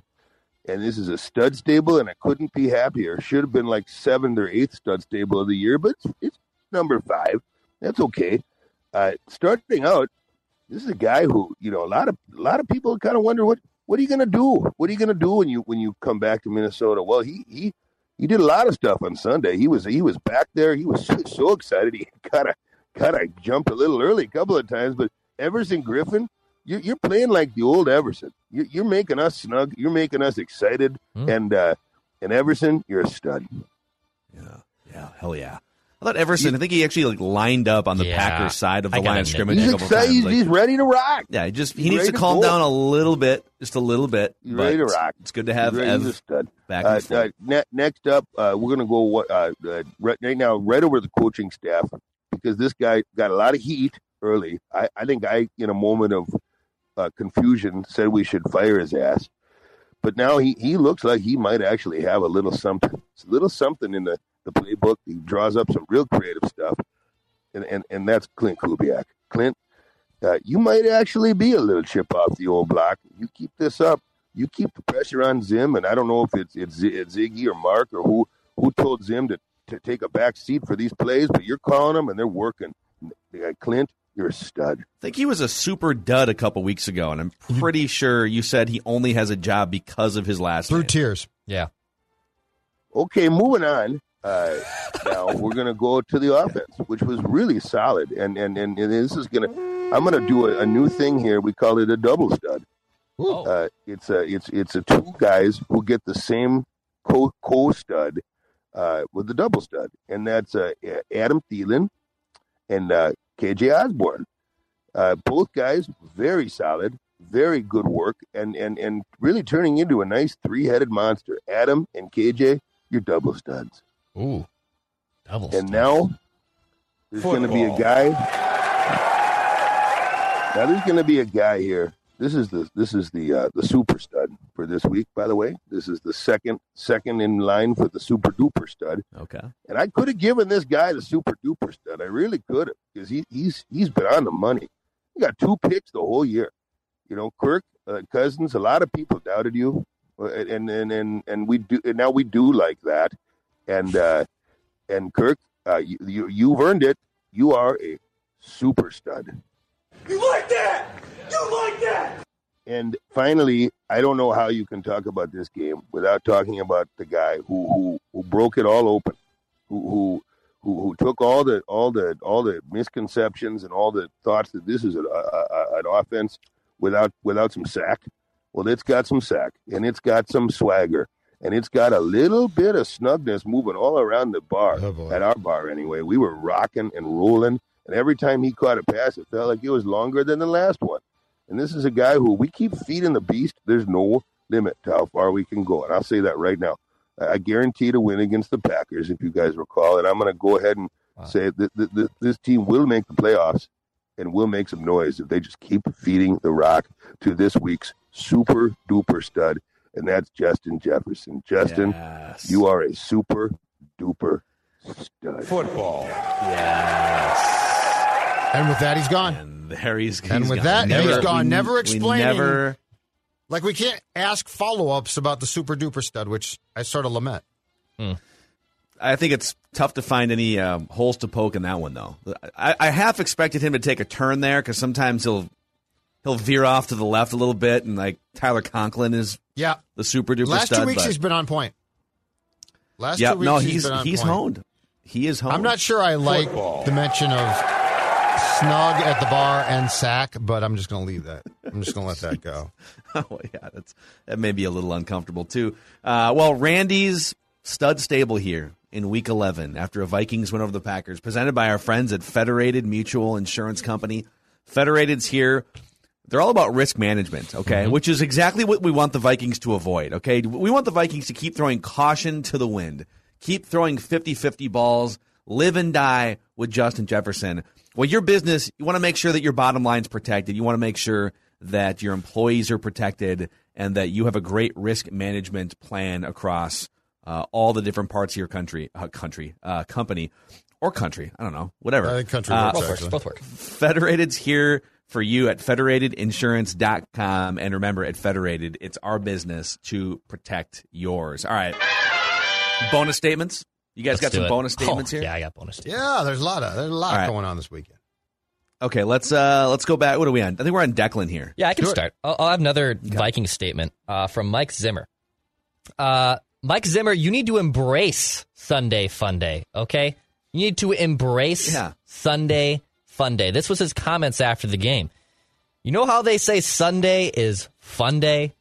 And this is a stud stable, and I couldn't be happier. Should have been like seventh or eighth stud stable of the year, but it's, it's number five. That's okay. Uh, starting out, this is a guy who you know a lot of a lot of people kind of wonder what what are you going to do? What are you going to do when you when you come back to Minnesota? Well, he he he did a lot of stuff on Sunday. He was he was back there. He was so, so excited. He kind of kind of jumped a little early a couple of times. But Everson Griffen, you're you're playing like the old Everson. You're, you're making us snug. You're making us excited. Hmm. And uh, and Everson, you're a stud. Yeah. Yeah. Hell yeah. I thought Everson, I think he actually like lined up on the Yeah. Packers side of the line of scrimmage He's excited. He's, Like, he's ready to rock. yeah, he just he he's needs to ready to calm down a little bit, just a little bit. He's ready to rock. It's good to have He's ready- he's a Ev back Uh, uh, ne- next up, uh, we're going to go uh, uh, right, right now, right over the coaching staff because this guy got a lot of heat early. I, I think I, in a moment of uh, confusion, said we should fire his ass. But now he, he looks like he might actually have a little something, a little something in the, the playbook. He draws up some real creative stuff, and and, and that's Klint Kubiak. Klint, uh, you might actually be a little chip off the old block. You keep this up you keep the pressure on Zim, and I don't know if it's it's, it's Ziggy or Mark or who who told Zim to, to take a back seat for these plays, but you're calling them and they're working. Klint, you're a stud. I think he was a super dud a couple weeks ago, and I'm pretty sure you said he only has a job because of his last Through name. tears. Yeah. Okay, moving on. Uh, now we're gonna go to the offense, which was really solid, and and and, and this is gonna. I'm gonna do a, a new thing here. We call it a double stud. Oh. Uh, it's a it's it's a two guys who get the same co co stud uh, with the double stud, and that's uh, Adam Thielen and uh, KJ Osborn. Uh, both guys very solid, very good work, and and and really turning into a nice three-headed monster. Adam and KJ, you're double studs. Ooh, double. And now there's going to be a guy. Now there's going to be a guy here. This is the this is the uh, the super stud for this week. By the way, this is the second second in line for the super duper stud. Okay. And I could have given this guy the super duper stud. I really could have because he, he's he's been on the money. He got two picks the whole year. You know, Kirk uh, Cousins. A lot of people doubted you, uh, and and and and we do. And now we do like that. And uh, and Kirk, uh, you, you you've earned it. You are a super stud. You like that? You like that? And finally, I don't know how you can talk about this game without talking about the guy who who, who broke it all open, who, who who who took all the all the all the misconceptions and all the thoughts that this is a, a, a, an offense without without some sack. Well, it's got some sack and it's got some swagger and it's got a little bit of snugness moving all around the bar oh, at our bar anyway. We were rocking and rolling, and every time he caught a pass, it felt like it was longer than the last one. And this is a guy who we keep feeding the beast. There's no limit to how far we can go, and I'll say that right now. I guarantee to win against the Packers, if you guys recall. And I'm going to go ahead and say that th- th- this team will make the playoffs and will make some noise if they just keep feeding the rock to this week's super duper stud, and that's Justin Jefferson. Justin, you are a super duper stud. Football. Yes. And with that, he's gone. And there he's, And with gone. that, Never- he's gone. we- never we explaining. never- Like we can't ask follow ups about the super duper stud, which I sort of lament. I think it's tough to find any um, holes to poke in that one, though. I, I half expected him to take a turn there because sometimes he'll he'll veer off to the left a little bit, and like Tyler Conklin is Yeah. the super duper Last stud. two weeks but- he's been on point. Last yeah, two weeks no, he's he's been on he's point. honed. He is honed. I'm not sure I like the mention of snug at the bar and sack, but I'm just going to leave that. I'm just going to let that go. [laughs] oh yeah, that's that may be a little uncomfortable too. Uh, well, Randy's stud stable here in Week 11 after a Vikings win over the Packers, presented by our friends at Federated Mutual Insurance Company. Federated's here. They're all about risk management, okay, which is exactly what we want the Vikings to avoid, okay? We want the Vikings to keep throwing caution to the wind, keep throwing 50 50 balls, live and die with Justin Jefferson. Well, your business, you want to make sure that your bottom line's protected. You want to make sure that your employees are protected and that you have a great risk management plan across uh, all the different parts of your country, uh, country, uh, company, or country. I don't know, whatever. I think country Uh, works, Both works. Both work. Federated's here for you at federatedinsurance.com. And remember, at Federated, it's our business to protect yours. All right. Bonus statements. You guys Let's got some it. bonus statements Oh, here? Yeah, I got bonus statements. Yeah, there's a lot of there's a lot All right. going on this weekend. Okay, let's uh let's go back. What are we on? I think we're on Declan here. Yeah, I can Do start. I'll, I'll have another Viking statement uh, from Mike Zimmer. Uh, Mike Zimmer, you need to embrace Sunday Fun Day. Okay, you need to embrace Yeah. Sunday Fun Day. This was his comments after the game. You know how they say Sunday is Fun Day?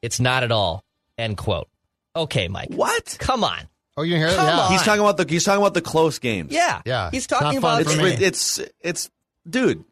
It's not at all. End quote. Okay, Mike. What? Come on. Oh, you hear that? Come Yeah. on. He's talking about the he's talking about the close games. Yeah, Yeah. He's talking about for It's it's it's dude.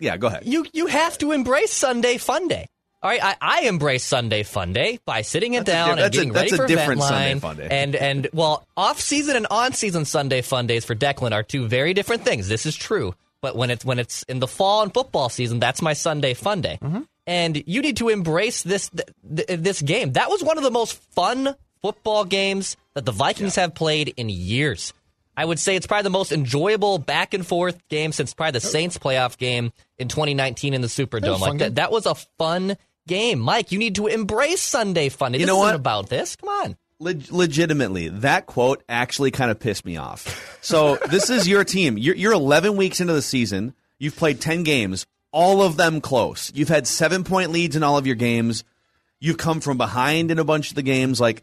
Yeah, go ahead. you you have to embrace Sunday Fun Day. All right, I, I embrace Sunday Fun Day by sitting it That's down di- and that's a- getting that's ready a for different event Sunday line. Fun Day. And and well, off season and on season Sunday Fun Days for Declan are two very different things. This is true, but when it's when it's in the fall and football season, that's my Sunday Fun Day. Mm-hmm. And you need to embrace this th- th- this game. That was one of the most fun football games that the Vikings have played in years. I would say it's probably the most enjoyable back and forth game since probably the Saints playoff game in 2019 in the Superdome. That was a Like fun that, game. that was a fun game. Mike, you need to embrace Sunday fun. This You know what? about this. Come on. Leg- legitimately, that quote actually kind of pissed me off. So this is your team. You're, you're 11 weeks into the season. You've played 10 games, all of them close. You've had seven point leads in all of your games. You've come from behind in a bunch of the games. Like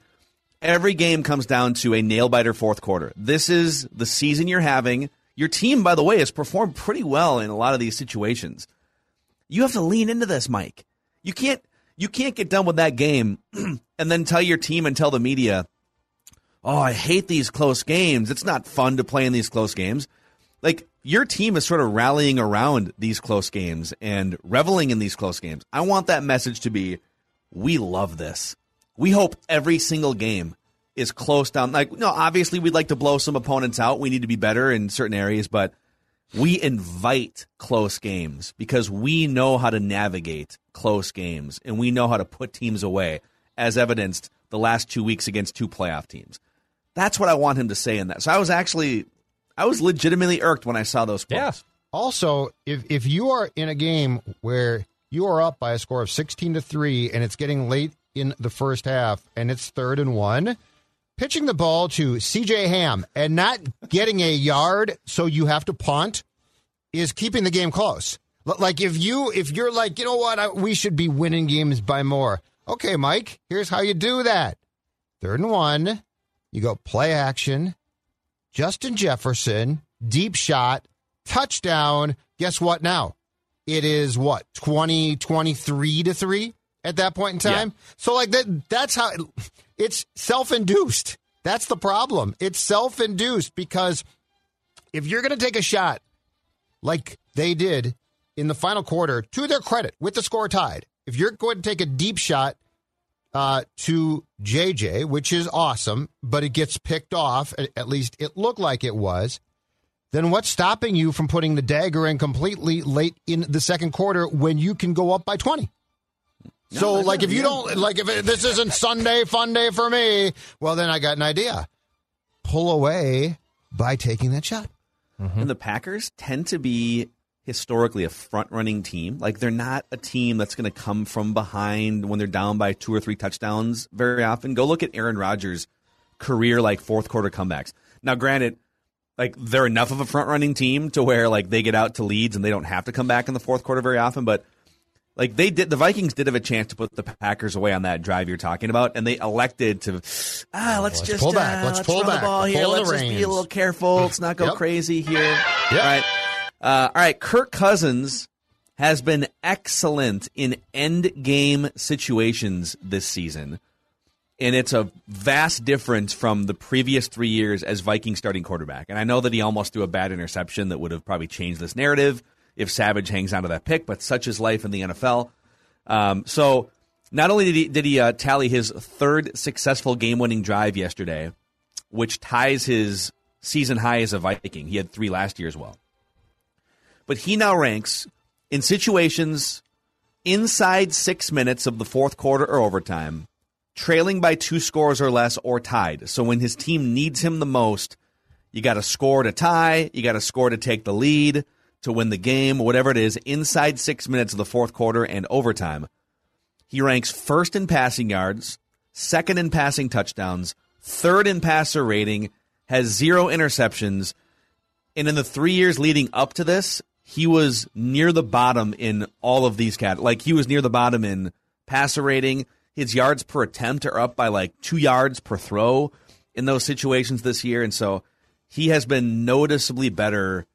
every game comes down to a nail biter fourth quarter. This is the season you're having. Your team, by the way, has performed pretty well in a lot of these situations. You have to lean into this, Mike. You can't you can't get done with that game [clears throat] and then tell your team and tell the media, "Oh, I hate these close games. It's not fun to play in these close games." like your team is sort of rallying around these close games and reveling in these close games. I want that message to be we love this. We hope every single game is close down. Like, no, obviously we'd like to blow some opponents out. We need to be better in certain areas, but we invite close games because we know how to navigate close games and we know how to put teams away, as evidenced the last two weeks against two playoff teams. That's what I want him to say in that. So I was actually, I was legitimately irked when I saw those quotes. Also, if if you are in a game where you are up by a score of sixteen to three and it's getting late in the first half and it's third and one, pitching the ball to CJ Ham and not getting a yard, so you have to punt, is keeping the game close. Like if you if you're like, you know what, I, we should be winning games by more. Okay, Mike, here's how you do that. Third and one, you go play action, Justin Jefferson, deep shot, touchdown. Guess what now? It is what, 20, 23 to 3 at that point in time? So, like, that, that's how it's self induced. That's the problem. It's self induced because if you're going to take a shot like they did in the final quarter, to their credit, with the score tied, if you're going to take a deep shot uh, to JJ, which is awesome, but it gets picked off, at, at least it looked like it was, then what's stopping you from putting the dagger in completely late in the second quarter when you can go up by 20? so, like, if you don't, like, if it, this isn't Sunday fun day for me, well, then I got an idea. Pull away by taking that shot. And the Packers tend to be historically a front running team. Like they're not a team that's going to come from behind when they're down by two or three touchdowns very often. Go look at Aaron Rodgers' career like fourth quarter comebacks. Now, granted, like they're enough of a front running team to where like they get out to leads and they don't have to come back in the fourth quarter very often, but like they did the Vikings did have a chance to put the Packers away on that drive you're talking about, and they elected to ah let's, Let's just pull back. uh, Let's let's pull back. the ball Let's here. pull the Let's just be a little careful. Let's not go [laughs] Yep. crazy here. Yep. All right. Uh, all right, Kirk Cousins has been excellent in end game situations this season. And it's a vast difference from the previous three years as Viking starting quarterback. And I know that he almost threw a bad interception that would have probably changed this narrative if Savage hangs onto that pick, but such is life in the NFL. Um, so not only did he, did he uh, tally his third successful game winning drive yesterday, which ties his season high as a Viking, he had three last year as well but he now ranks in situations inside six minutes of the fourth quarter or overtime, trailing by two scores or less or tied. So when his team needs him the most, you got to score to tie, you got to score to take the lead, to win the game, whatever it is, inside six minutes of the fourth quarter and overtime. He ranks first in passing yards, second in passing touchdowns, third in passer rating, has zero interceptions, and in the three years leading up to this, he was near the bottom in all of these cat. Like he was near the bottom in passer rating. His yards per attempt are up by like two yards per throw in those situations this year, and so he has been noticeably better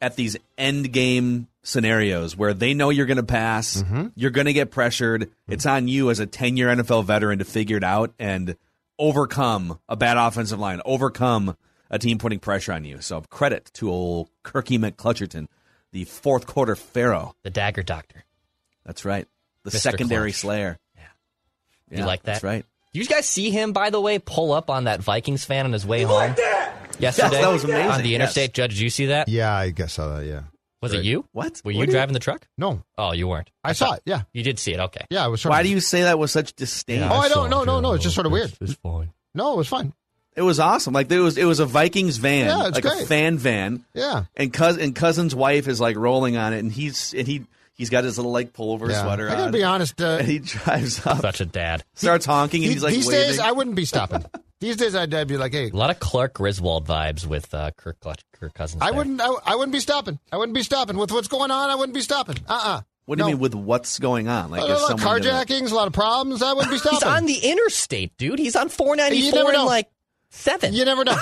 at these end game scenarios where they know you're going to pass, mm-hmm. you're going to get pressured. Mm-hmm. It's on you as a 10 year NFL veteran to figure it out and overcome a bad offensive line, overcome a team putting pressure on you. So credit to old Kirky McClutcherton, the fourth quarter pharaoh. The dagger doctor. That's right. The Mr. secondary Clutch. slayer. You Yeah, like that? That's right. Do you guys see him, by the way, pull up on that Vikings fan on his way home yesterday? Yes, that was amazing, On the yes. interstate, Judge, did you see that? Yeah, I guess so. Yeah. Was Right. it you? What? Were What you you- driving the truck? No. Oh, you weren't. I saw it. Yeah. You did see it. Okay. Yeah, I was. Sort Why of, do you say that with such disdain? oh, I don't. No, no, no. It's just sort of weird. It's fine. No, it was fine. It was awesome. Like it was, it was a Vikings van, Yeah, it's like a fan van. Yeah. and cous and cousin's wife is like rolling on it, and he's and he he's got his little like pullover Yeah. sweater I gotta on. be honest. Uh, and he [laughs] drives up, Such a dad. starts honking, and he's like these waving. days, I wouldn't be stopping. [laughs] these days, I'd, I'd be like, hey, A lot of Clark Griswold vibes with uh, Kirk, Clutch, Kirk Cousins. I there. wouldn't. I, I wouldn't be stopping. I wouldn't be stopping with what's going on. I wouldn't be stopping. Uh uh what do you mean with what's going on? Like a lot of someone gonna- carjackings, a lot of problems. I wouldn't be stopping. He's on the interstate, dude. He's on 494 You never and like seven. You never know.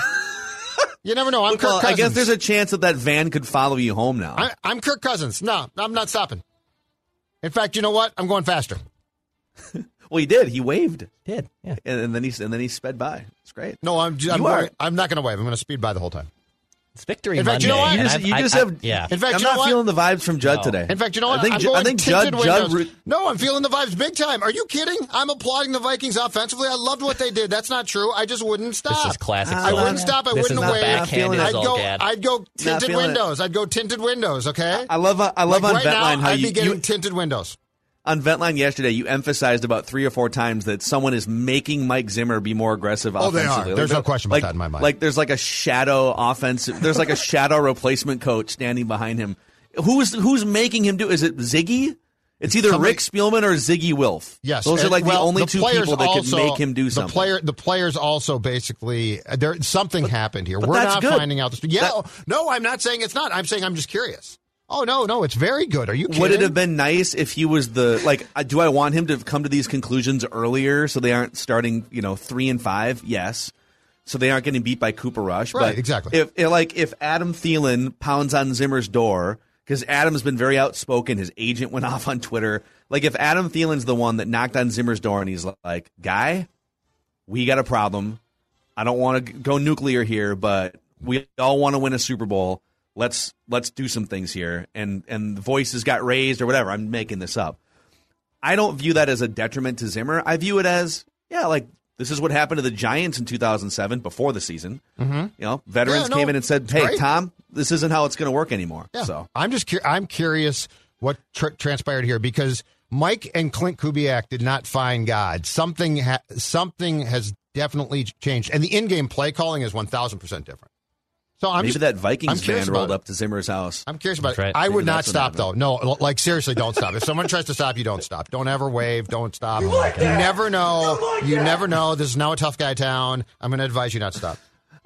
[laughs] you never know. I'm Kirk Well, I guess there's a chance that that van could follow you home now. I, I'm Kirk Cousins. No, I'm not stopping. In fact, you know what? I'm going faster. [laughs] well, he did. He waved, Did yeah. and, and then he and then he sped by. It's great. No, I'm. ju- I'm, You are- I'm not going to wave. I'm going to speed by the whole time. It's victory In fact, Monday. you know what? You just, I've- you I- just I- have. yeah. In fact, I'm you know not what? feeling the vibes from Judd No. today. In fact, you know what? I think, I'm Ju- going I think Judd. Judd. re- no, I'm feeling the vibes big time. Are you kidding? I'm applauding the Vikings offensively. I loved what they did. That's not true. I just wouldn't stop. This is classic. I wouldn't stop. I This wouldn't is not wave. backhanded I'd go. Zulgad. I'd go tinted feeling it. windows. I'd go tinted windows. Okay. I love. I love Like on right now, Ventline how I'd you, be getting you tinted windows. On Ventline yesterday. You emphasized about three or four times that someone is making Mike Zimmer be more aggressive. Oh, they are. offensively. There's Like, no question about like- that in my mind. Like there's like a shadow offensive. There's like a [laughs] shadow replacement coach standing behind him. Who's who's making him do? Is it Ziggy? It's either Somebody- Rick Spielman or Ziggy Wilf. Yes, those are like well, the only the two people that also- can make him do something. the. Player, the players also basically there something happened here. but We're not good. finding out. The, yeah, no, I'm not saying it's not. I'm saying I'm just curious. Oh no, no, it's very good. Are you kidding? Would it have been nice if he was the like? uh, Do I want him to come to these conclusions earlier so they aren't starting, you know, three and five? Yes, so they aren't getting beat by Cooper Rush. Right, but exactly. If if, like if Adam Thielen pounds on Zimmer's door because Adam's been very outspoken, his agent went [laughs] off on Twitter. Like if Adam Thielen's the one that knocked on Zimmer's door and he's like, "Guy, we got a problem. I don't want to go nuclear here, but we all want to win a Super Bowl. Let's let's do some things here." And and the voices got raised or whatever. I'm making this up. I don't view that as a detriment to Zimmer. I view it as yeah, like this is what happened to the Giants in 2007 before the season. Mm-hmm. You know, veterans Yeah, no, came in and said, "Hey, great. Tom, this isn't how it's going to work anymore." Yeah. So I'm just I'm curious what tr- transpired here because Mike and Klint Kubiak did not find God. Something ha- something has definitely changed, and the in-game play calling is 1,000 percent different. So I'm maybe just, that Vikings curious van rolled it. up to Zimmer's house. I'm curious about That's it. I Maybe would not stop though. No, like seriously, don't stop. If someone tries to stop you, don't stop. Don't ever wave. Don't stop. You, like that? never know. You like you never know. This is now a tough guy town. I'm going to advise you not to stop.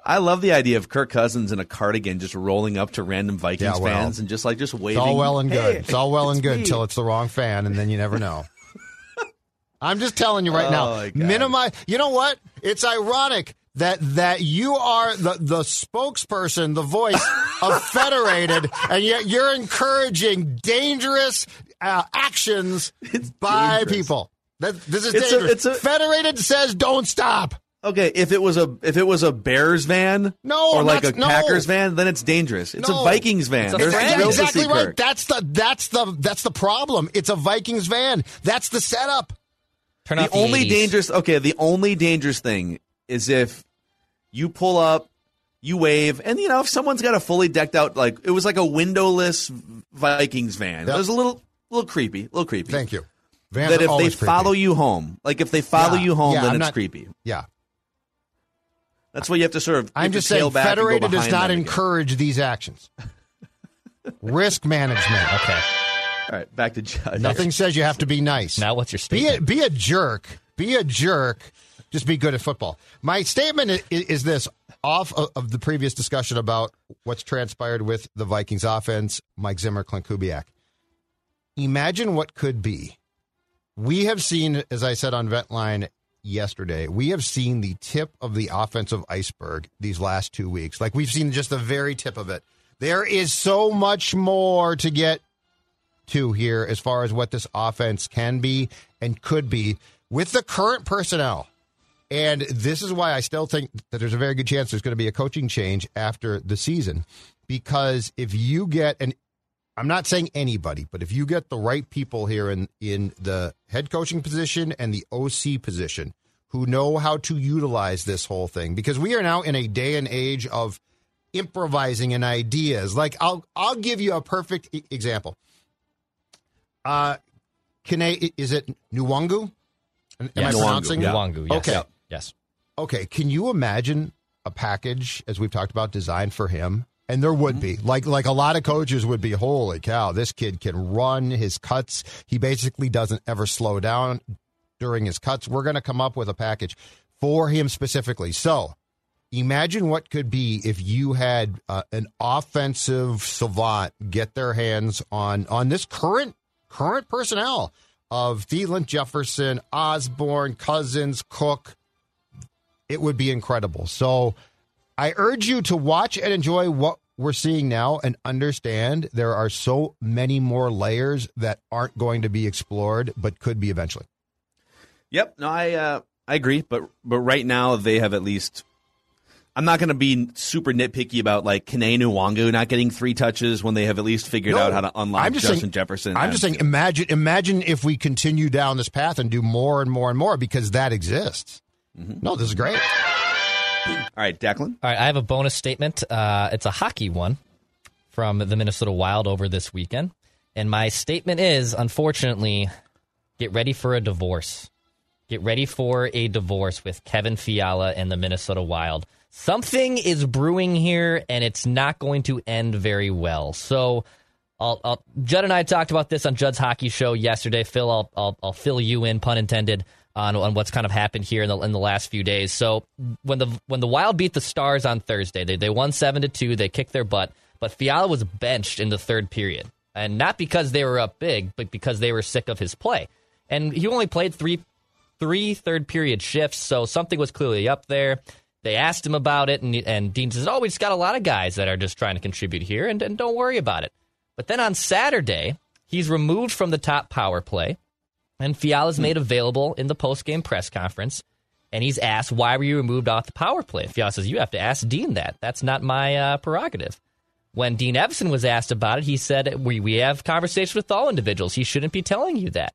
I love the idea of Kirk Cousins in a cardigan just rolling up to random Vikings Yeah, well, fans and just like just waving. It's all well and good. "Hey, it's all well and good until it's the wrong fan, and then you never know. [laughs] I'm just telling you right Oh, now. Minimize. You know what? It's ironic that that you are the the spokesperson, the voice of [laughs] Federated, and yet you're encouraging dangerous uh, actions by dangerous. people. That this is It's a- dangerous. it's a- Federated says don't stop. Okay, if it was a if it was a Bears van, No, or like not- a no. Packers van, then it's dangerous. It's No. a Vikings van. A There's friend. exactly right. That's the that's the that's the problem. It's a Vikings van. That's the setup. Turn The off only 80s. dangerous okay, the only dangerous thing is if you pull up, you wave, and you know if someone's got a fully decked out like it was like a windowless Vikings van. Yep. It was a little little creepy, a little creepy. Thank you. Vans that if they always creepy. follow you home, like if they follow Yeah, you home, yeah, then I'm it's not- creepy. Yeah. That's why you have to sort of. I'm just saying, back Federated does not them again. encourage these actions. [laughs] Risk management. Okay. All right, back to Judd. Nothing says you have to be nice. Now, what's your Be statement? a, be a jerk. Be a jerk. Just be good at football. My statement is, is this off of, the previous discussion about what's transpired with the Vikings offense, Mike Zimmer, Klint Kubiak. Imagine what could be. We have seen, as I said on Ventline yesterday, we have seen the tip of the offensive iceberg these last two weeks. Like we've seen just the very tip of it. There is so much more to get to here as far as what this offense can be and could be with the current personnel. And this is why I still think that there's a very good chance there's going to be a coaching change after the season. Because if you get an I'm not saying anybody, but if you get the right people here in, in the head coaching position and the OC position who know how to utilize this whole thing, because we are now in a day and age of improvising and ideas. Like I'll I'll give you a perfect e- example. Uh, Kane, is it Nuwangu? Am I Yes. pronouncing it? Nwangwu, yes. Okay. Yes. Okay, can you imagine a package as we've talked about designed for him? And there would be like like a lot of coaches would be. Holy cow! This kid can run his cuts. He basically doesn't ever slow down during his cuts. We're going to come up with a package for him specifically. So imagine what could be if you had uh, an offensive savant get their hands on on this current current personnel of Thielen, Jefferson, Osborn, Cousins, Cook it would be incredible. So I urge you to watch and enjoy what we're seeing now and understand there are so many more layers that aren't going to be explored but could be eventually. Yep. No, I uh, I agree, but but right now they have at least I'm not going to be super nitpicky about like Kane Nwangwu not getting three touches when they have at least figured No, out how to unlock I'm just Justin saying- Jefferson. I'm just saying, imagine, imagine if we continue down this path and do more and more and more because that exists. Mm-hmm. No, this is great. All right, Declan. All right, I have a bonus statement. Uh, it's a hockey one from the Minnesota Wild over this weekend. And my statement is unfortunately, get ready for a divorce. Get ready for a divorce with Kevin Fiala and the Minnesota Wild. Something is brewing here, and it's not going to end very well. So, I'll, I'll, Judd and I talked about this on Judd's hockey show yesterday. Phil, I'll, I'll, I'll fill you in, pun intended, on, on what's kind of happened here in the, in the last few days. So when the when the Wild beat the Stars on Thursday, they, they won seven to two. They kicked their butt, but Fiala was benched in the third period, and not because they were up big, but because they were sick of his play. And he only played three three third period shifts, so something was clearly up there. They asked him about it, and, and Dean says, "Oh, we just got a lot of guys that are just trying to contribute here, and, and don't worry about it." But then on Saturday, he's removed from the top power play, and Fiala's made available in the post-game press conference. And he's asked, "Why were you removed off the power play?" Fiala says, "You have to ask Dean that. That's not my uh, prerogative." When Dean Evason was asked about it, he said, "We we have conversations with all individuals. He shouldn't be telling you that."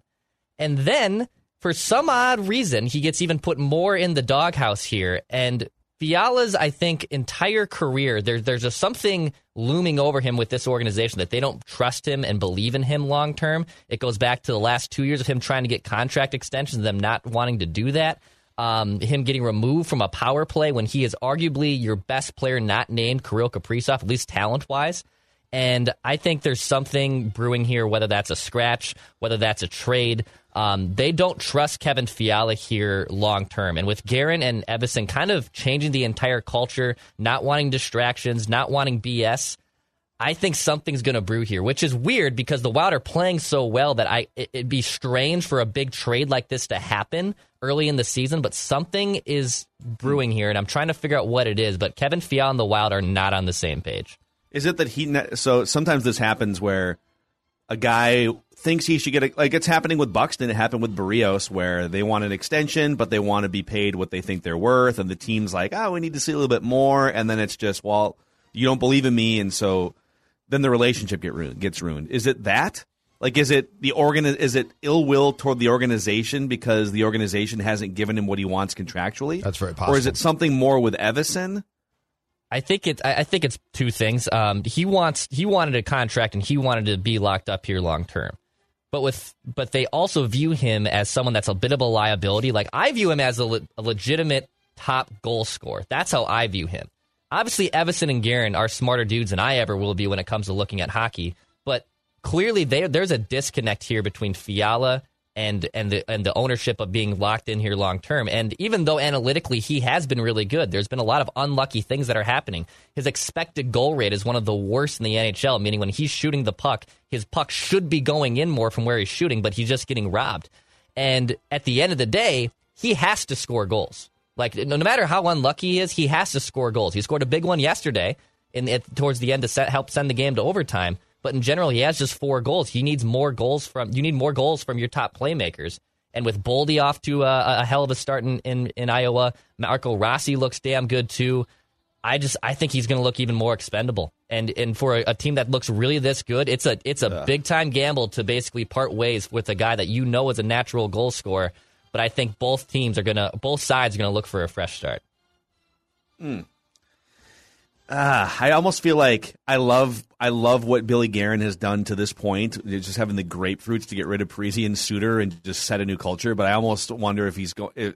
And then, for some odd reason, he gets even put more in the doghouse here. And Fiala's, I think, entire career, there, there's just something looming over him with this organization that they don't trust him and believe in him long term. It goes back to the last two years of him trying to get contract extensions them not wanting to do that. Um, him getting removed from a power play when he is arguably your best player, not named Kirill Kaprizov, at least talent wise. And I think there's something brewing here, whether that's a scratch, whether that's a trade. Um, they don't trust Kevin Fiala here long term. And with Guerin and Evason kind of changing the entire culture, not wanting distractions, not wanting BS, I think something's going to brew here, which is weird because the Wild are playing so well that I it, it'd be strange for a big trade like this to happen early in the season. But something is brewing here, and I'm trying to figure out what it is. But Kevin Fiala and the Wild are not on the same page. Is it that he? So sometimes this happens where a guy thinks he should get a, like it's happening with Buxton. It happened with Berrios where they want an extension, but they want to be paid what they think they're worth, and the team's like, oh, we need to see a little bit more, and then it's just, well, you don't believe in me, and so then the relationship get ruined, gets ruined. Is it that? Like, is it the organ? Is it ill will toward the organization because the organization hasn't given him what he wants contractually? That's very possible. Or is it something more with Evason? I think it. I think it's two things. Um, he wants he wanted a contract and he wanted to be locked up here long term. But with but they also view him as someone that's a bit of a liability. Like I view him as a, le- a legitimate top goal scorer. That's how I view him. Obviously, Evason and Guerin are smarter dudes than I ever will be when it comes to looking at hockey. But clearly, they, there's a disconnect here between Fiala and and the and the ownership of being locked in here long term. And even though analytically he has been really good, there's been a lot of unlucky things that are happening. His expected goal rate is one of the worst in the NHL, meaning when he's shooting the puck, his puck should be going in more from where he's shooting, but he's just getting robbed. And at the end of the day, he has to score goals. Like no, matter how unlucky he is, he has to score goals. He scored a big one yesterday in towards the end to set, help send the game to overtime. But in general, he has just four goals. He needs more goals from you need more goals from your top playmakers. And with Boldy off to a, a hell of a start in, in, in Iowa, Marco Rossi looks damn good too. I just I think he's going to look even more expendable. And and for a, a team that looks really this good, it's a it's a big time gamble to basically part ways with a guy that you know is a natural goal scorer. But I think both teams are gonna both sides are gonna look for a fresh start. Hmm. Ah, I almost feel like I love I love what Billy Guerin has done to this point, just having the grapefruits to get rid of Parise and Suter and just set a new culture. But I almost wonder if he's going. If,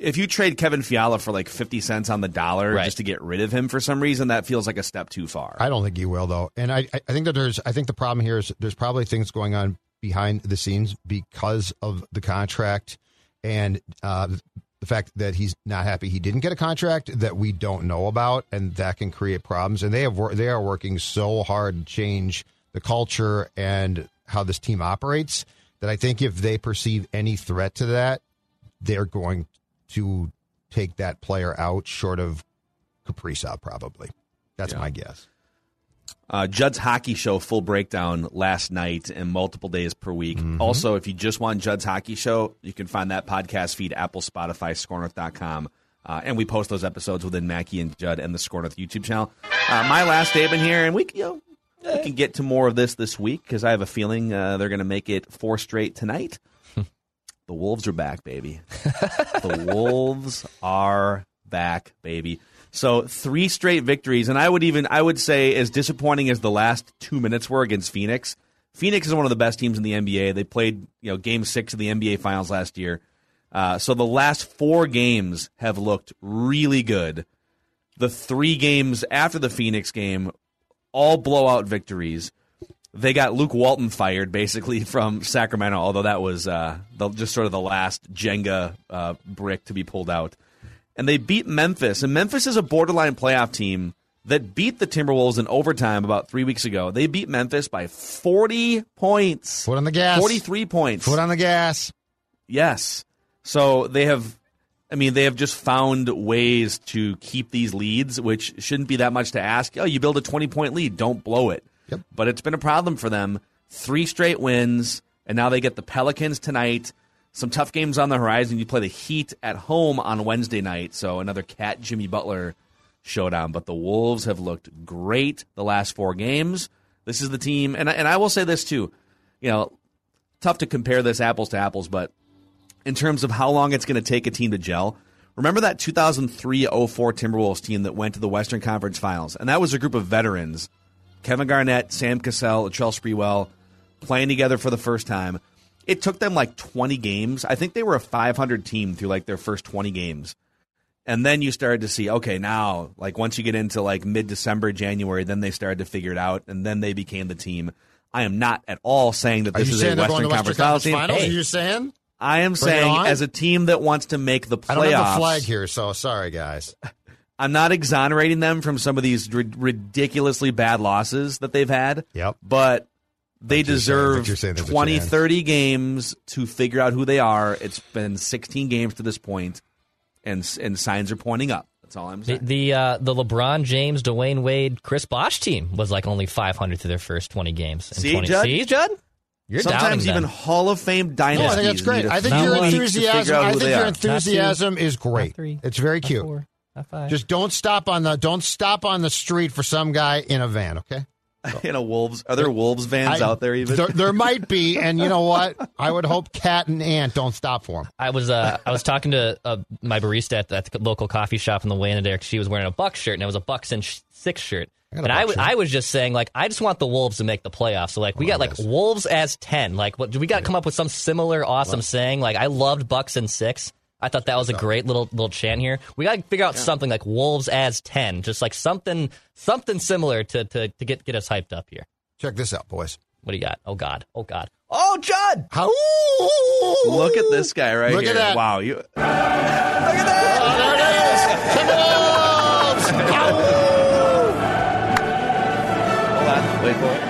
if you trade Kevin Fiala for like fifty cents on the dollar Right. just to get rid of him for some reason, that feels like a step too far. I don't think he will though, and I I think that there's I think the problem here is there's probably things going on behind the scenes because of the contract and uh, the fact that he's not happy he didn't get a contract that we don't know about, and that can create problems. And they have they are working so hard to change the culture and how this team operates that I think if they perceive any threat to that, they're going to take that player out short of Kaprizov probably. That's my guess. Uh, Judd's Hockey Show full breakdown last night and multiple days per week. Also, if you just want Judd's Hockey Show, you can find that podcast feed Apple, Spotify, SKORNorth.com, Uh, and we post those episodes within Mackey and Judd and the SKOR North YouTube channel. Uh, my last statement here, and we, you know, we can get to more of this this week because I have a feeling uh, they're going to make it four straight tonight. [laughs] the Wolves are back, baby. [laughs] the Wolves are back, baby. So three straight victories, and I would even I would say as disappointing as the last two minutes were against Phoenix. Phoenix is one of the best teams in the NBA. They played you know Game Six of the NBA Finals last year. Uh, so the last four games have looked really good. The three games after the Phoenix game, all blowout victories. They got Luke Walton fired basically [laughs] from Sacramento, although that was uh, the, just sort of the last Jenga uh, brick to be pulled out. And they beat Memphis, and Memphis is a borderline playoff team that beat the Timberwolves in overtime about three weeks ago. They beat Memphis by 40 points. Foot on the gas. 43 points. Foot on the gas. Yes. So they have, I mean, they have just found ways to keep these leads, which shouldn't be that much to ask. Oh, you build a 20 point lead, don't blow it. Yep. But it's been a problem for them. Three straight wins, and now they get the Pelicans tonight. Some tough games on the horizon. You play the Heat at home on Wednesday night, so another Cat Jimmy Butler showdown. But the Wolves have looked great the last four games. This is the team, and and I will say this too. You know, tough to compare this apples to apples, but in terms of how long it's going to take a team to gel. Remember that 2003 04 Timberwolves team that went to the Western Conference Finals? And that was a group of veterans Kevin Garnett, Sam Cassell, Latrell Sprewell playing together for the first time. It took them like 20 games. I think they were a 500 team through like their first 20 games. And then you started to see, okay, now, like once you get into like mid December, January, then they started to figure it out, and then they became the team. I am not at all saying that this is a they're Western Conference, Western Conference team. Finals? Hey, Are you saying? I am Bring saying, as a team that wants to make the I don't have playoffs, the flag here, so sorry, guys. [laughs] I'm not exonerating them from some of these ri- ridiculously bad losses that they've had. Yep. But they But you're saying- deserve but you're saying 20, 30 games to figure out who they are. It's been 16 games to this point, and and signs are pointing up. That's all I'm saying. the, uh, the LeBron James, Dwyane Wade, Chris Bosh team was like only 500 through their first 20 games. in See, 20 Judd? See, Judd? You're doubting Sometimes them. even Hall of Fame No. I think that's great. need a I think your enthusiasm. I think your are. enthusiasm is great. three, It's very cute. four, five. Just don't stop on the don't stop on the street for some guy in a van. Okay. [laughs] in know, Wolves. Are there Wolves vans I- out there even? There, there might be, [laughs] and you know what? I would hope Cat and Ant don't stop for them. I was uh, I was talking to uh, my barista at, at the local coffee shop on the way into there. 'cause She was wearing a Buck shirt, and it was a Bucks and sh- six shirt. got a And I, Buck. I was just saying, like, I just want the Wolves to make the playoffs. So, like, we got like Wolves as ten. Like, what do we got to come up with some similar awesome saying? Like, I loved Bucks and six. I thought that was a great little little chant here. We got to figure out something like Wolves as ten, just like something something similar to to, to get get us hyped up here. Check this out, boys. What do you got? Oh God! Oh God! Oh Judd! How? Look at this guy right Look at here. that. Wow, you. Hold on. Wait for it.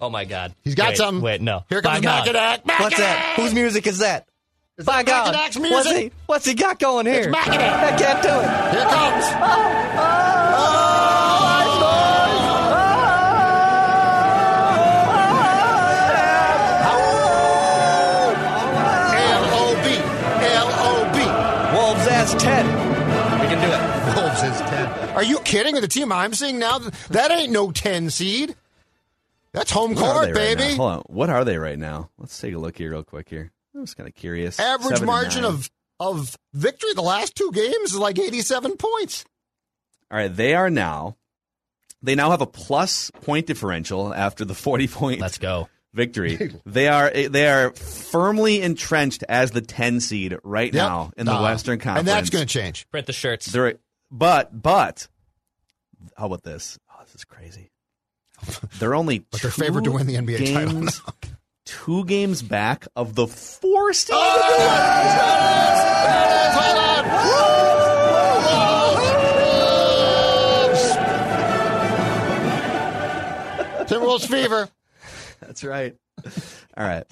Oh my God! He's got Wait, something. Wait, no. Here comes By God. Macadac. What's that? Whose music is that? Is By that God! Macadac's What's he? What's he got going here? It's Macadac. I can't do it. Here it comes. L-O-B. L-O-B. Wolves as ten. We can do it. Wolves is 10. Are you kidding? The team I'm seeing now, that ain't no 10 seed. That's home What are court, they right baby. now? Hold on. What are they right now? Let's take a look here, real quick. Here, I'm just kind of curious. Average Seven margin of, of victory the last two games is like 87 points. All right, they are now. They now have a plus point differential after the 40 point Let's go. victory. [laughs] they are they are firmly entrenched as the 10 seed right Yep. now in the Uh, Western Conference. And that's going to change. Print the shirts. They're, but but how about this? Oh, this is crazy. [laughs] They're only But they're favored to win the NBA title games, two games back of the four seed. Oh, Timberwolves fever. That's right. All right,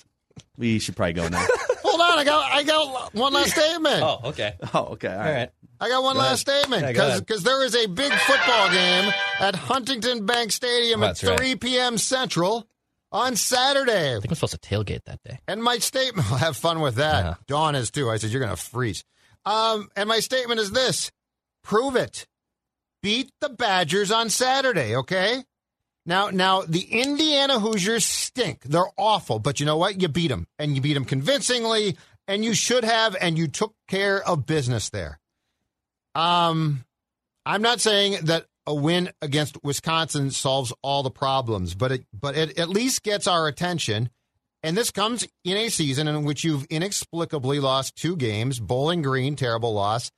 we should probably go now. Hold on, I got I got one last statement. Oh, okay. oh, okay. All right. All right. I got one Go last statement Yeah, because there is a big football game at Huntington Bank Stadium That's at right. 3 p.m. Central on Saturday. I think I'm supposed to tailgate that day. And my statement, [laughs] will have fun with that. Yeah. Dawn is too. I said, you're going to freeze. Um, and my statement is this: prove it. Beat the Badgers on Saturday, okay? Now, now the Indiana Hoosiers stink. They're awful, but you know what? You beat them, and you beat them convincingly, and you should have, and you took care of business there. Um, I'm not saying that a win against Wisconsin solves all the problems, but it but it at least gets our attention. And this comes in a season in which you've inexplicably lost two games. Bowling Green, terrible loss.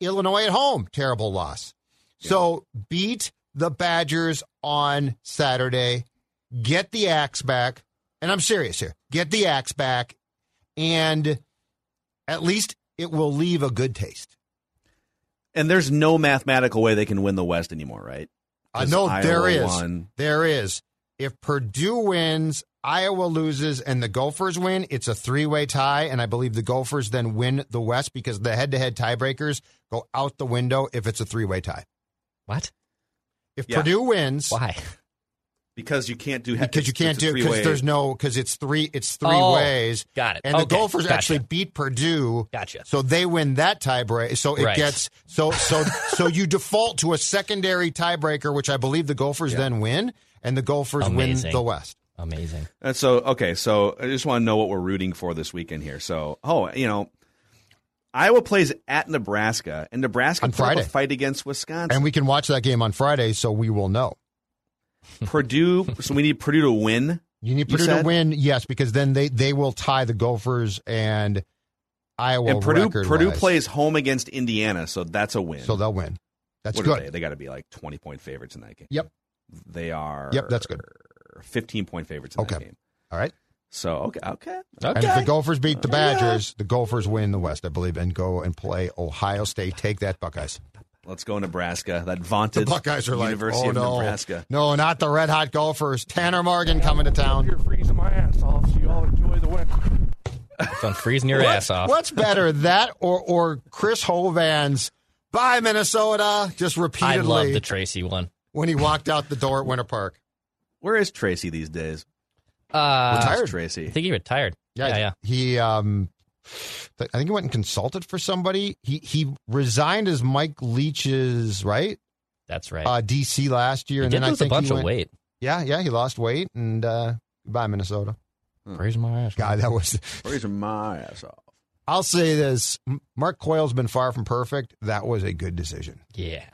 Illinois at home, terrible loss. So beat the Badgers on Saturday. Get the axe back. And I'm serious here. Get the axe back. And at least it will leave a good taste. And there's no mathematical way they can win the West anymore, right? I know there Iowa is. won. There is. If Purdue wins, Iowa loses, and the Gophers win, it's a three way tie. And I believe the Gophers then win the West because the head to head tiebreakers go out the window if it's a three way tie. What? If Yeah. Purdue wins, Why? Because you can't do because you can't do because there's no because it's three it's three Oh, ways. got it. And the Okay, Gophers gotcha. actually beat Purdue. Gotcha. So they win that tiebreak. So it Right. gets so so [laughs] so you default to a secondary tiebreaker, which I believe the Gophers then win, and the Gophers Amazing. win the West. Amazing. And so, okay, so I just want to know what we're rooting for this weekend here. So, oh, you know, Iowa plays at Nebraska, and Nebraska On put up Friday. a fight against Wisconsin. And we can watch that game on Friday, so we will know. Purdue, so we need Purdue to win. You need You Purdue to win, yes, because then they, they will tie the Gophers and Iowa and Purdue Purdue plays home against Indiana, so that's a win. so they'll win. That's what good. They? they got to be like twenty point favorites in that game. Yep. They are. Yep, that's good. Fifteen point favorites in that Okay. game. All right. So okay, okay, And if the Gophers beat the Badgers, the Gophers win the West, I believe, and go and play Ohio State. Take that, Buckeyes. Let's go Nebraska. That The vaunted Buckeyes are like, University oh of no, Nebraska. no, not the Red Hot Gophers. Tanner Morgan coming to town. You're freezing my ass off, so y'all enjoy the winter. Fun freezing your ass off. What's better, that or or Chris Hovan's "Bye Minnesota" just repeatedly? I love the Tracy one. when he walked out the door at Winter Park? Where is Tracy these days? Uh, Retired. Tracy. I think he retired. Yeah, yeah. He um, th- I think he went and consulted for somebody. He he resigned as Mike Leach's right That's right. uh, DC last year, he and did then I lose a think bunch he of weight. Yeah, yeah, he lost weight, and uh, goodbye Minnesota. Freezing my ass. God, that was. [laughs] Freezing my ass off. I'll say this: Mark Coyle's been far from perfect. That was a good decision. Yeah.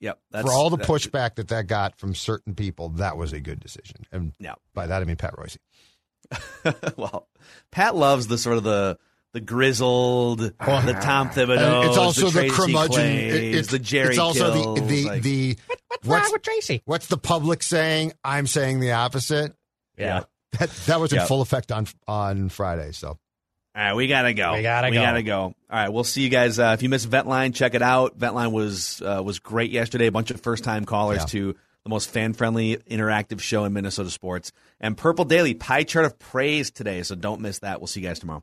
Yep. That's, For all the that- pushback that that got from certain people, that was a good decision. And Yeah. by that I mean Pat Reusse. [laughs] well, Pat loves the sort of the the grizzled, the Tom Thibodeau, it's also the, Tracy curmudgeon. Claeys, it- it's the Jerry It's also Kills, the the like- the. what's, Tracy? what's the public saying? I'm saying the opposite. yeah. That that was in Yeah. full effect on on Friday. So All right, we gotta go. We gotta we go. gotta go. All right, we'll see you guys. Uh, if you missed Ventline, check it out. Ventline was uh, was great yesterday. A bunch of first time callers Yeah. to the most fan friendly interactive show in Minnesota sports. And Purple Daily pie chart of praise today, so don't miss that. We'll see you guys tomorrow.